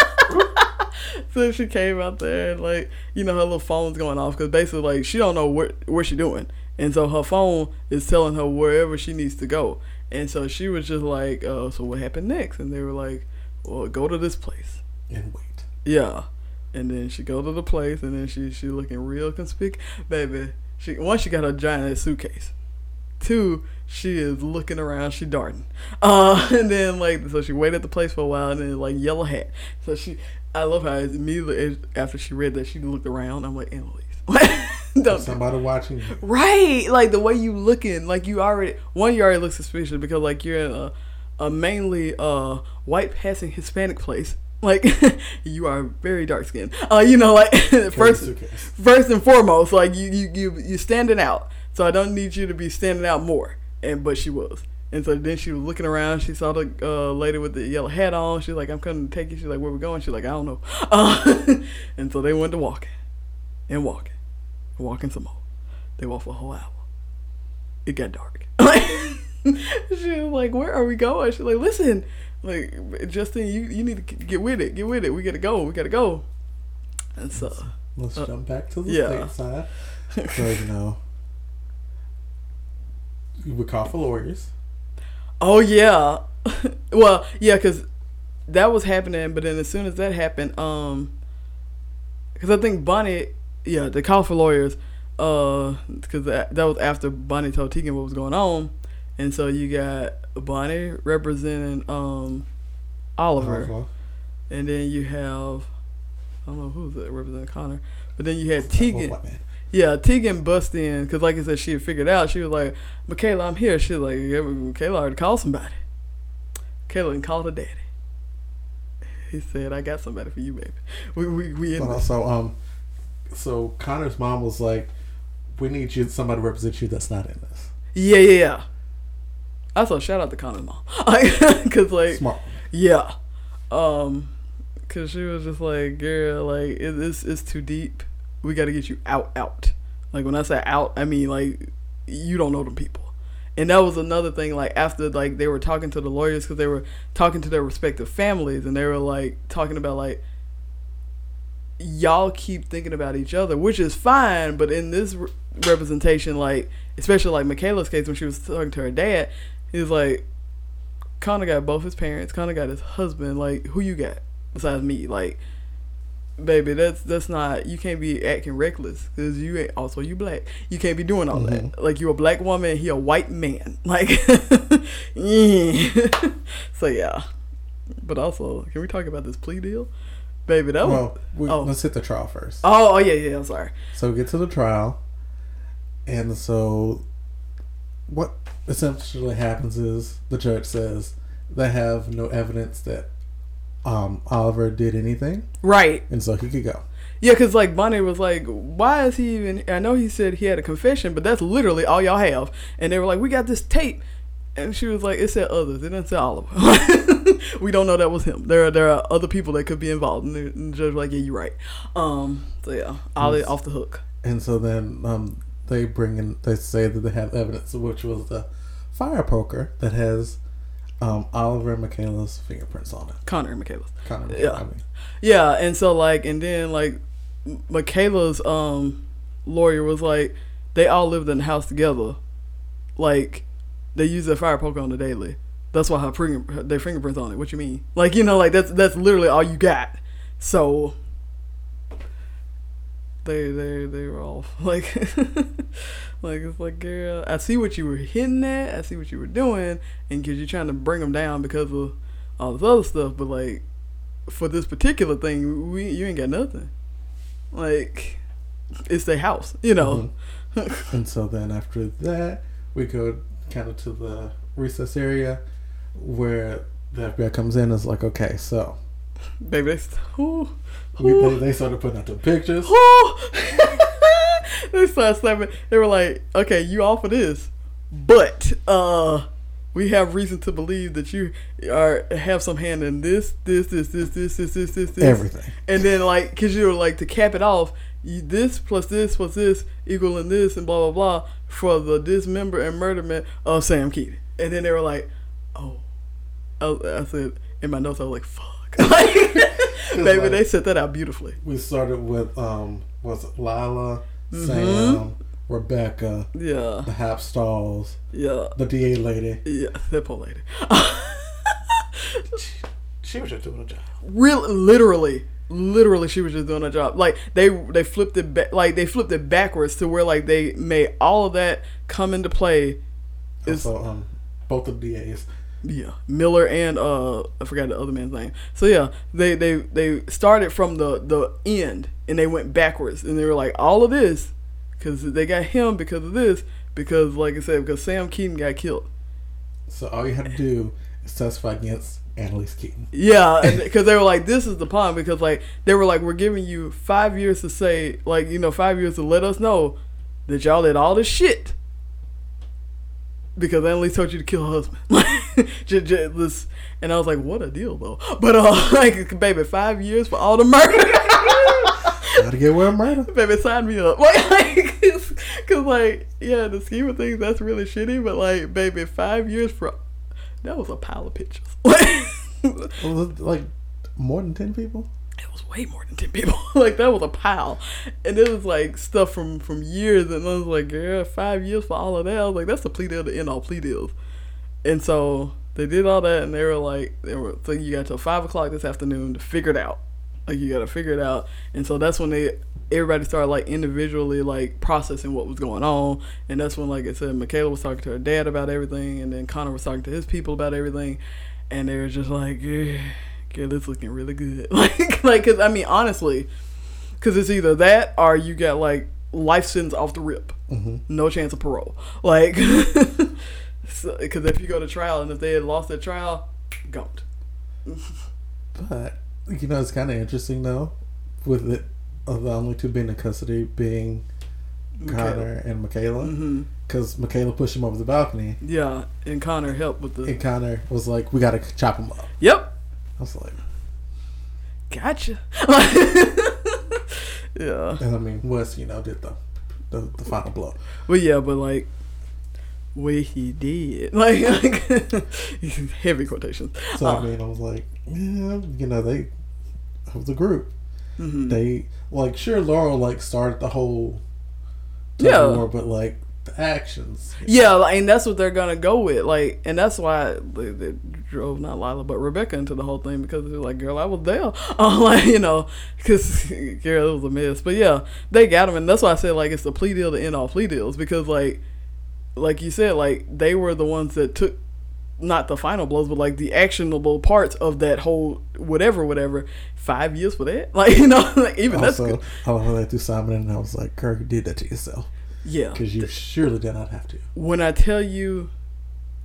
so she came out there and like, you know, her little phone's going off because basically, like, she don't know where where she doing, and so her phone is telling her wherever she needs to go. And so she was just like, uh, "So what happened next?" And they were like, "Well, go to this place." And wait. Yeah. And then she go to the place and then she she looking real conspicuous. Baby, she once she got her giant suitcase. Two, she is looking around, she darting. Uh and then like so she waited at the place for a while and then like yellow hat. So she I love how it's immediately after she read that she looked around. I'm like, Annalise. Don't Somebody watching. you. Right, like the way you looking, like you already one you already look suspicious because like you're in a, a mainly uh white passing Hispanic place. Like you are very dark skinned. Uh, you know, like first first and foremost, like you you you you standing out. So I don't need you to be standing out more. And but she was. And so then she was looking around. She saw the uh, lady with the yellow hat on. She's like, I'm coming to take you. She's like, where we going? She's like, I don't know. Uh, and so they went to walking and walking and walking some more. They walked for a whole hour. It got dark. she was like, where are we going? She's like, listen, like Justin, you, you need to get with it. Get with it. We got to go. We got to go. And so. Let's Uh, jump back to the yeah. state side. So, you know, we call for lawyers. Oh yeah, well yeah, because that was happening. But then as soon as that happened, um, because I think Bonnie, yeah, they called for lawyers, uh, because that, that was after Bonnie told Tegan what was going on, and so you got Bonnie representing um Oliver, and then you have I don't know who's that representing Connor, but then you had Tegan. Yeah, Tegan bust in because, like I said, she had figured out. She was like, "Michaela, I'm here." She was like, yeah, "Michaela already called somebody." Michaela and called her daddy. He said, "I got somebody for you, baby." We we we in But also, um, so Connor's mom was like, "We need you somebody to represent you that's not in this." Yeah, yeah, yeah. Also, shout out to Connor's mom, because like, Smart. yeah, um, because she was just like, "Girl, like it, it's it's too deep. We got to get you out, out." Like when I say out, I mean like you don't know them people. And that was another thing. Like after like they were talking to the lawyers because they were talking to their respective families, and they were like talking about like y'all keep thinking about each other, which is fine. But in this re- representation, like especially like Michaela's case when she was talking to her dad, he was like, Connor got both his parents. Connor got his husband. Like who you got besides me? Like baby, that's that's not. You can't be acting reckless because you ain't. Also, you black. You can't be doing all that. Mm-hmm. Like you a black woman. He a white man. Like, yeah. so yeah. But also, can we talk about this plea deal, baby? That was. Well, we, oh. let's hit the trial first. Oh, oh yeah, yeah. I'm sorry. So we get to the trial, and so what essentially happens is the judge says they have no evidence that um, Oliver did anything, Right. and so he could go. Yeah, because like Bonnie was like, why is he even? I know he said he had a confession, but that's literally all y'all have. And they were like, we got this tape, and she was like, it said others. It didn't say Oliver. we don't know that was him. There are there are other people that could be involved. And the, and the judge was like, yeah, you're right. Um. So yeah, Ollie off the hook. And so then um, they bring in, they say that they have evidence, which was the fire poker that has um, Oliver and Michaela's fingerprints on it. Connor and Michaela's. Connor, Yeah. I mean, Yeah, and so like, and then like, Michaela's um lawyer was like, they all lived in the house together, like, they use their fire poker on the daily. That's why her finger, her- their fingerprints on it. What you mean? Like, you know, like that's that's literally all you got. So they they they were off. Like, like it's like, girl, I see what you were hitting at. I see what you were doing, and because you're trying to bring them down because of all this other stuff. But like, for this particular thing, we you ain't got nothing. Like, it's their house, you know. Mm-hmm. and so then after that, we go kind of to the recess area where the FBI comes in and is like, okay, so they, st- ooh, we, ooh. they, they started putting out the pictures. they started slapping. They were like, "Okay, you all for this, but uh, we have reason to believe that you are have some hand in this, this, this, this, this, this, this, this, this. Everything. And then like, cause you were like to cap it off, you, this plus this plus this equaling this and blah blah blah for the dismember and murderment of Sam Keating. And then they were like, "Oh," I, I said in my notes, I was like, "Fuck." Like, baby, like- they set that out beautifully. We started with um was it Lila, Mm-hmm. Sam, Rebecca, Yeah, the Hapstalls, yeah. the DA lady. Yeah, that poor lady. She was just doing a job. Real, literally, literally, she was just doing a job. Like they they flipped it back, like they flipped it backwards to where like they made all of that come into play. So um both of the DAs. Yeah, Miller and uh I forgot the other man's name. So yeah, they they they started from the the end and they went backwards and they were like all of this because they got him because of this because like I said because Sam Keating got killed. So all you had to do is testify against Annalise Keating. Yeah, because they were like, this is the problem. Because like they were like, we're giving you five years to say, like you know, five years to let us know that y'all did all this shit because I only told you to kill her husband. just, just, this, and I was like, what a deal though. But uh, like, baby, five years for all the murder. Gotta get where I'm murder. baby, sign me up. Like, like, cause, cause, like, yeah, the scheme of things, that's really shitty. But like, baby, five years for that was a pile of pictures. like more than ten people? It was way more than ten people. like that was a pile, and it was like stuff from from years. And I was like, yeah, five years for all of that. I was like, that's the plea deal to end all plea deals. And so they did all that, and they were like, they were so you got till five o'clock this afternoon to figure it out. Like you got to figure it out, and so that's when they everybody started like individually like processing what was going on, and that's when like I said, Michaela was talking to her dad about everything, and then Connor was talking to his people about everything, and they were just like, yeah, yeah this looking really good, like like because I mean honestly, because it's either that or you got like life sentence off the rip, mm-hmm. no chance of parole, like because so, if you go to trial and if they had lost their trial, gone. but you know, it's kind of interesting though, with it of the only two being in custody being Michaela. Connor and Michaela, because mm-hmm. Michaela pushed him over the balcony. Yeah, and Connor helped with the. And Connor was like, "We got to chop him up." Yep. I was like, "Gotcha." yeah. And I mean, Wes, you know, did the the, the final blow. Well, yeah, but like way he did. Like, like heavy quotations. So uh, I mean, I was like, yeah, you know, they of the group. Mm-hmm. They like sure Laurel like started the whole yeah, war, but like actions. Yeah, like, and that's what they're gonna go with. Like, and that's why they, they drove not Lila but Rebecca into the whole thing because they're like, "Girl, I was there." Um, like you know, because girl, it was a mess. But yeah, they got him, and that's why I said like it's a plea deal to end all plea deals because like, like you said, like they were the ones that took not the final blows, but like the actionable parts of that whole whatever, whatever. Five years for that, like you know, like even also, that's. Good. I love that through Simon, and I was like, "Kirk, you did that to yourself." Yeah, because you surely did not have to. When I tell you,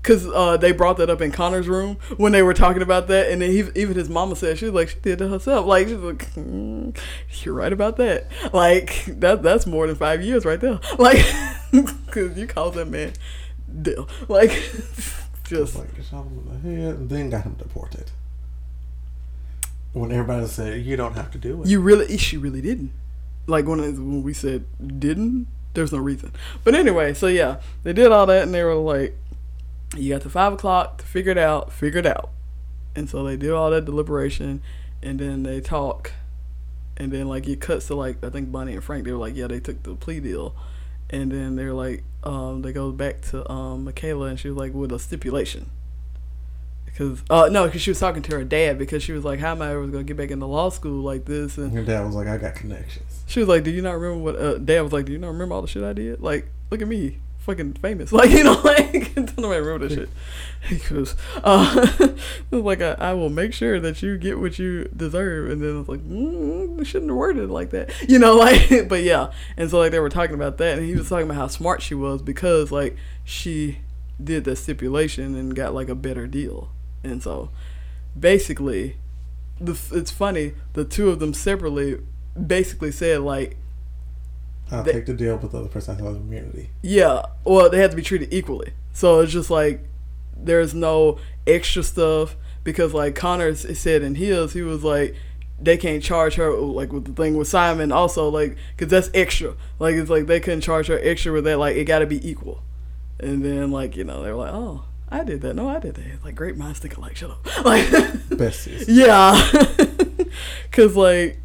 because uh, they brought that up in Connor's room when they were talking about that, and then he, even his mama said she was like she did it herself. Like she's like, mm, you're right about that. Like that that's more than five years right there. Like because you called that man Dill. Like just like shot him in the head and then got him deported. When everybody said you don't have to do it, you really she really didn't. Like when when we said didn't, there's no reason. But anyway, so yeah, they did all that and they were like, you got to five o'clock to figure it out, figure it out. And so they did all that deliberation, and then they talk, and then like it cuts to like I think Bonnie and Frank. They were like, yeah, they took the plea deal, and then they're like, um, they go back to um, Michaela, and she was like, with a stipulation. Because uh no, because she was talking to her dad because she was like, "How am I ever gonna get back into law school like this?" And her dad was like, "I got connections." She was like, "Do you not remember what?" Uh, dad was like, "Do you not remember all the shit I did? Like, look at me, fucking famous. Like, you know, like don't nobody remember this shit." He goes, uh, like, I, I, will make sure that you get what you deserve. And then I was like, mm, shouldn't have worded it like that. You know, like, but yeah. And so, like, they were talking about that. And he was talking about how smart she was because, like, she did the stipulation and got, like, a better deal. And so, basically, the, it's funny, the two of them separately basically said, like, I'll they, take the deal, but the other person has immunity. Yeah. Well, they have to be treated equally. So it's just like, there's no extra stuff because like Connor said in his, he was like they can't charge her like with the thing with Simon also like because that's extra like it's like they couldn't charge her extra with that like it got to be equal and then like you know they were like oh I did that. No I did that. Like great minds think alike. Shut up. Like besties yeah. Because like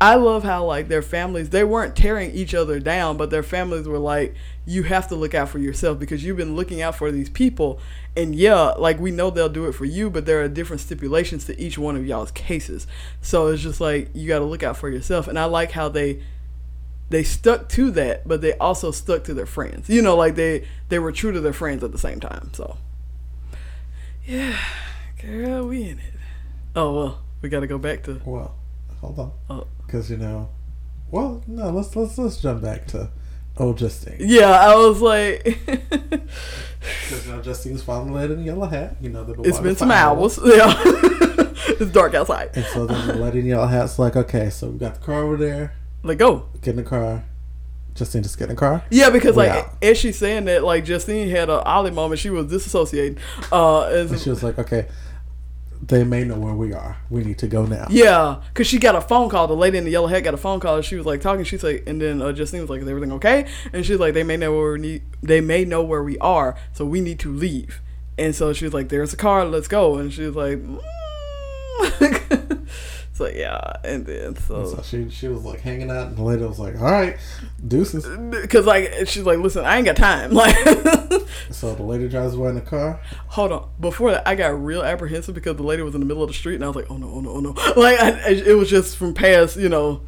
I love how like their families they weren't tearing each other down, but their families were like, you have to look out for yourself because you've been looking out for these people, and yeah, like we know they'll do it for you, but there are different stipulations to each one of y'all's cases. So it's just like you got to look out for yourself, and I like how they they stuck to that, but they also stuck to their friends. You know, like they they were true to their friends at the same time. So yeah, girl, we in it. Oh well, we got to go back to well, hold on. Oh because you know, well, no, let's let's let's jump back to old Justine. Yeah, I was like, because you know Justine's finally led in the yellow hat. You know, the it's been some hours. Yeah, it's dark outside. And so then the lady in yellow hat's like, okay, so we got the car over there. Let go. Get in the car. Justine just get in the car. Yeah, because We like out. as she's saying that, like Justine had a Ollie moment. She was disassociating. Uh, and And she was like, okay, they may know where we are. We need to go now. Yeah, cause she got a phone call. The lady in the yellow hat got a phone call. And she was like talking. She's like, and then uh, Justine was like, "Is everything okay?" And she's like, "They may know where we need. They may know where we are, so we need to leave." And so she was like, "There's a car. Let's go." And she was like, mm. "So yeah." And then So so she she was like hanging out, and the lady was like, all right, deuces. because like she's like, "Listen, I ain't got time." Like, So the lady drives away in the car. hold on. Before that, I got real apprehensive because the lady was in the middle of the street, and I was like, "Oh no, oh no, oh no!" Like I, it was just from past, you know.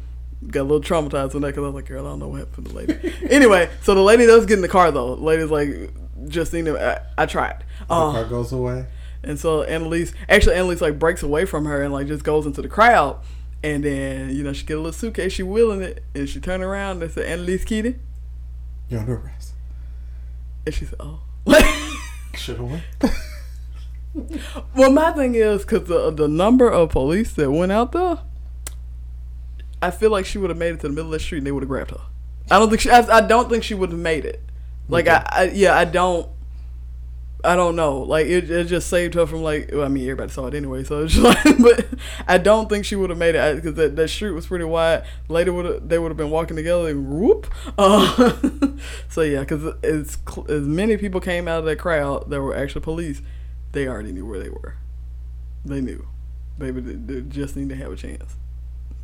Got a little traumatized on that because I was like, "Girl, I don't know what happened to the lady." anyway, so the lady does get in the car though. The lady's like, "Justine, I, I tried." The Uh, car goes away. And so Annalise, actually, Annalise like breaks away from her and like just goes into the crowd. And then you know she get a little suitcase, she wheeling it, and she turn around and said, "Annalise Keating," You're under arrest. and she said, "Oh." Should have went. Well, my thing is because the the number of police that went out there, I feel like she would have made it to the middle of the street and they would have grabbed her. I don't think she. I, I don't think she would have made it. Like I, I, yeah, I don't. I don't know. Like it, it just saved her from like. Well, I mean, everybody saw it anyway, so it's like. But I don't think she would have made it because that, that street was pretty wide. Later, would they would have been walking together and whoop. Uh, so yeah, because as as many people came out of that crowd that were actually police, they already knew where they were. They knew. They, would, they just need to have a chance.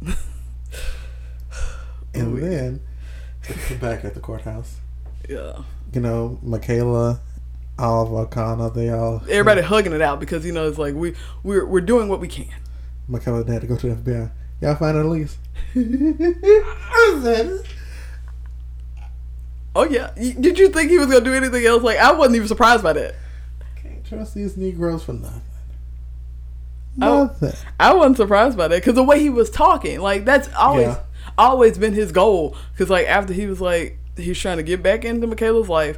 And then back at the courthouse, yeah. you know, Michaela, Oliver, Connor, they all Everybody hugging it out because you know it's like we we're we're doing what we can. Michaela had to go to the FBI. Y'all find Elise. Oh yeah. Did you think he was gonna do anything else? Like I wasn't even surprised by that. Can't trust these Negroes for nothing. Nothing. I wasn't surprised by that because the way he was talking, like that's always Yeah. always been his goal. Because like after he was like he's trying to get back into Michaela's life,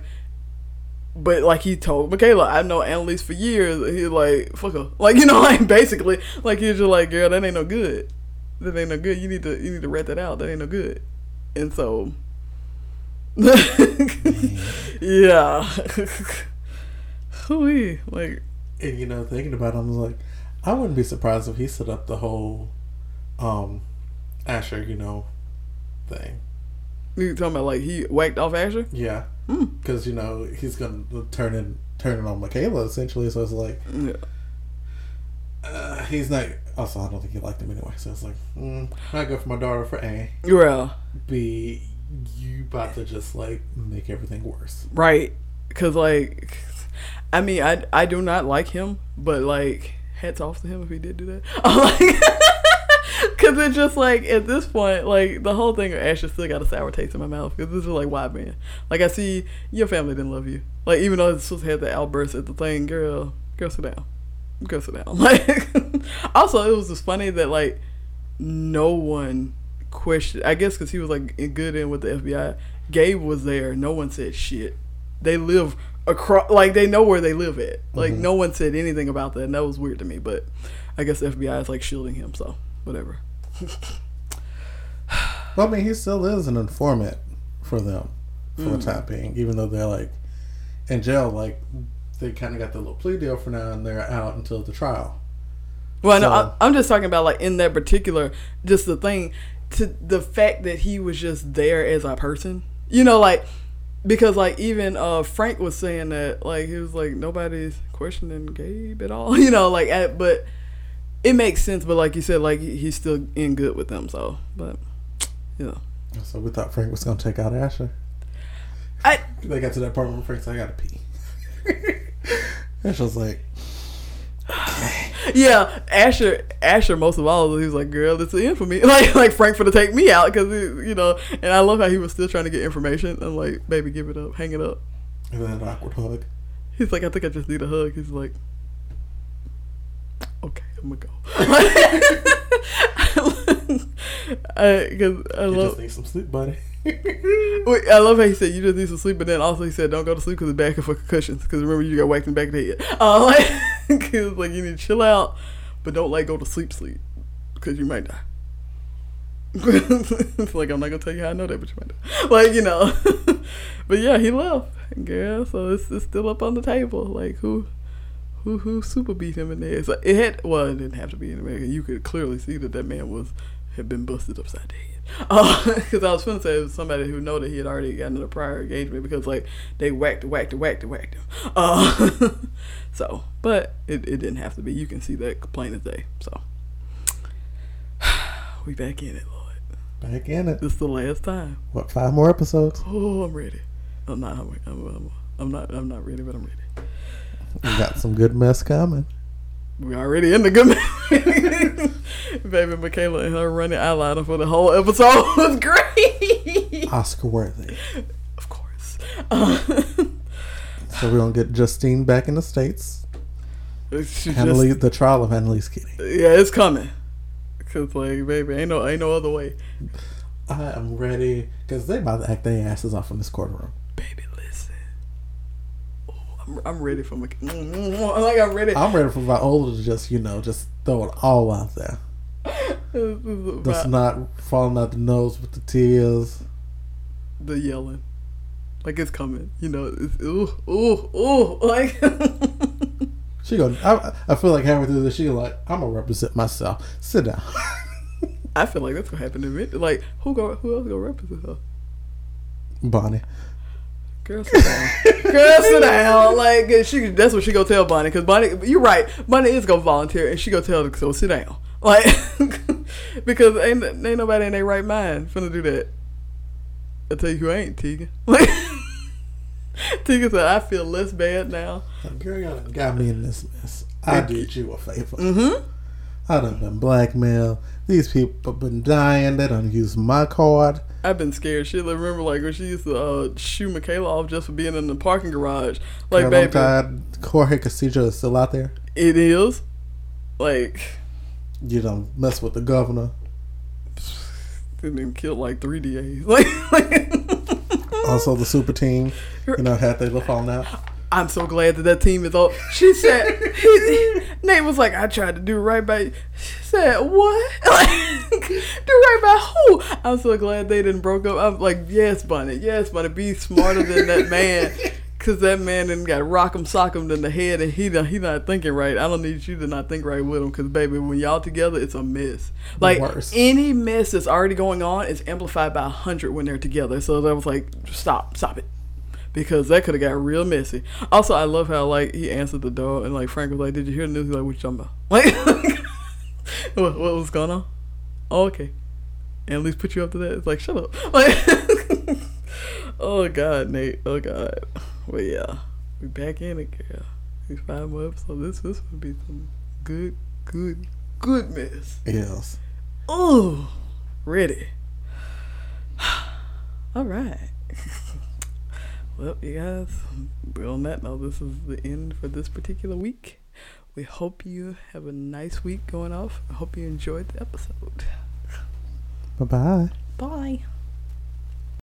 but like he told Michaela, I know Annalise for years. He like fuck her, like you know, like basically, like he's just like girl, that ain't no good. That ain't no good. You need to you need to rat that out. That ain't no good. And so, yeah, Hoo-wee. like And you know, thinking about it, I was like, I wouldn't be surprised if he set up the whole um Asher, you know, thing. you talking about like he whacked off Asher. Yeah. Hmm. Because, you know, he's going to turn in, turn it on Michaela, essentially. So it's like, Yeah. uh, he's not. Also, I don't think he liked him anyway. So it's like, mm, I go for my daughter for A. Yeah. B, you about to just, like, make everything worse. Right. Cause like, I mean, I I do not like him, but like, hats off to him if he did do that. I'm like, cause it's just like at this point, like the whole thing of Asher still got a sour taste in my mouth. Cause this is like, why man? Like I see your family didn't love you. Like even though it's supposed to have the outburst at the thing, girl, girl, sit down, girl, sit down. Like, also it was just funny that like no one questioned. I guess because he was like good in with the FBI. Gabe was there. No one said shit. They live across, like they know where they live at. Like mm-hmm. no one said anything about that, and that was weird to me. But I guess the FBI is like shielding him, so whatever. Well, I mean, he still is an informant for them for Mm. the time being, even though they're, like, in jail. Like, they kind of got the little plea deal for now, and they're out until the trial. Well, no, So- I, I'm just talking about like in that particular, just the thing, to the fact that he was just there as a person. You know, like because like even uh Frank was saying that like he was like nobody's questioning Gabe at all. You know, like at, but it makes sense. But like you said, like he's still in good with them. So, but yeah, So we thought Frank was going to take out Asher. I They got to that part where Frank's like, I got to pee. Asher's like, yeah Asher Asher most of all he was like girl it's the end for me like like Frank for to take me out because you know and I love how he was still trying to get information. I'm like baby give it up, hang it up. and then an awkward hug. He's like, I think I just need a hug. He's like, okay, I'm gonna go. I, cause I You love, just need some sleep, buddy. wait, I love how he said you just need some sleep, but then also he said don't go to sleep because it's bad for concussions. Because remember you got whacked in the back of the head. Uh, like, cause like you need to chill out, but don't like go to sleep, sleep, because you might die. it's like I'm not gonna tell you how I know that, but you might know. Like you know, but yeah, he left, girl. So it's, it's still up on the table. Like who, who, who super beat him in there? So it had well, it didn't have to be in America. You could clearly see that that man was had been busted upside the head. Because uh, I was gonna say it was somebody who know that he had already gotten a prior engagement because like they whacked, whacked, whacked, whacked him. Uh, so, but it, it didn't have to be. You can see that plain as day. So we back in it, Lord. Back in it. This is the last time. What? Five more episodes? Oh, I'm ready. I'm not. I'm, I'm, I'm not. I'm not ready, but I'm ready. We got some good mess coming. We already in the good mess. Baby Michaela and her running eyeliner for the whole episode was great. Oscar worthy. Of course. so we're gonna get Justine back in the states. Annalise, the trial of Annalise Keating. Yeah, it's coming. Cause like, baby, ain't no ain't no other way. I am ready because they about to act their asses off in this courtroom. I'm, I'm ready for my like I'm ready. I'm ready for Viola to just you know just throw it all out there. That's not falling out the nose with the tears. The yelling, like it's coming. You know, it's ooh ooh ooh like. She go. I, I feel like halfway through this, she like, I'm gonna represent myself. Sit down. I feel like that's gonna happen to me. Like, who go? Who else gonna represent her? Bonnie. Girl, sit down. Girl, sit down. Like she, that's what she gonna tell Bonnie. Cause Bonnie, you're right. Bonnie is gonna volunteer, and she gonna tell her, so sit down. Like, because ain't ain't nobody in their right mind finna do that. I tell you who ain't Tegan. Like. Tegan said, I feel less bad now. Girl, y'all got me in this mess. I did you a favor. Mm-hmm. I done been blackmailed. These people been dying. They done used my card. I've been scared. She remember like when she used to uh, shoot Michaela off just for being in the parking garage. Like, Girl, baby, tired. Jorge Castillo is still out there. It is. Like, you don't mess with the governor. Didn't kill like three DAs. Like, like also the super team, you know, had they little falling out. I'm so glad that that team is all. She said, he, Nate was like, I tried to do right by. She said, what? Like, do right by who? I'm so glad they didn't broke up. I'm like, yes, Bonnie, yes, Bonnie, be smarter than that man. Cause that man didn't got rock him, sock him in the head, and he he not thinking right. I don't need you to not think right with him, cause baby, when y'all together, it's a mess. Like any mess that's already going on is amplified by a hundred when they're together. So that was like, stop, stop it, because that could have got real messy. Also, I love how like he answered the door, and like Frank was like, "Did you hear the news?" He's like, "What you talking about?" Like, what, what was going on? Oh, okay. Annalise put you up to that. It's like, shut up. Like, oh god, Nate. Oh god. But yeah, we back in it, girl. These five more episodes. This this would be some good, good, goodness. Yes. Oh, ready. All right. Well, you guys, we're on that note, this is the end for this particular week. We hope you have a nice week going off. I hope you enjoyed the episode. Bye-bye. Bye.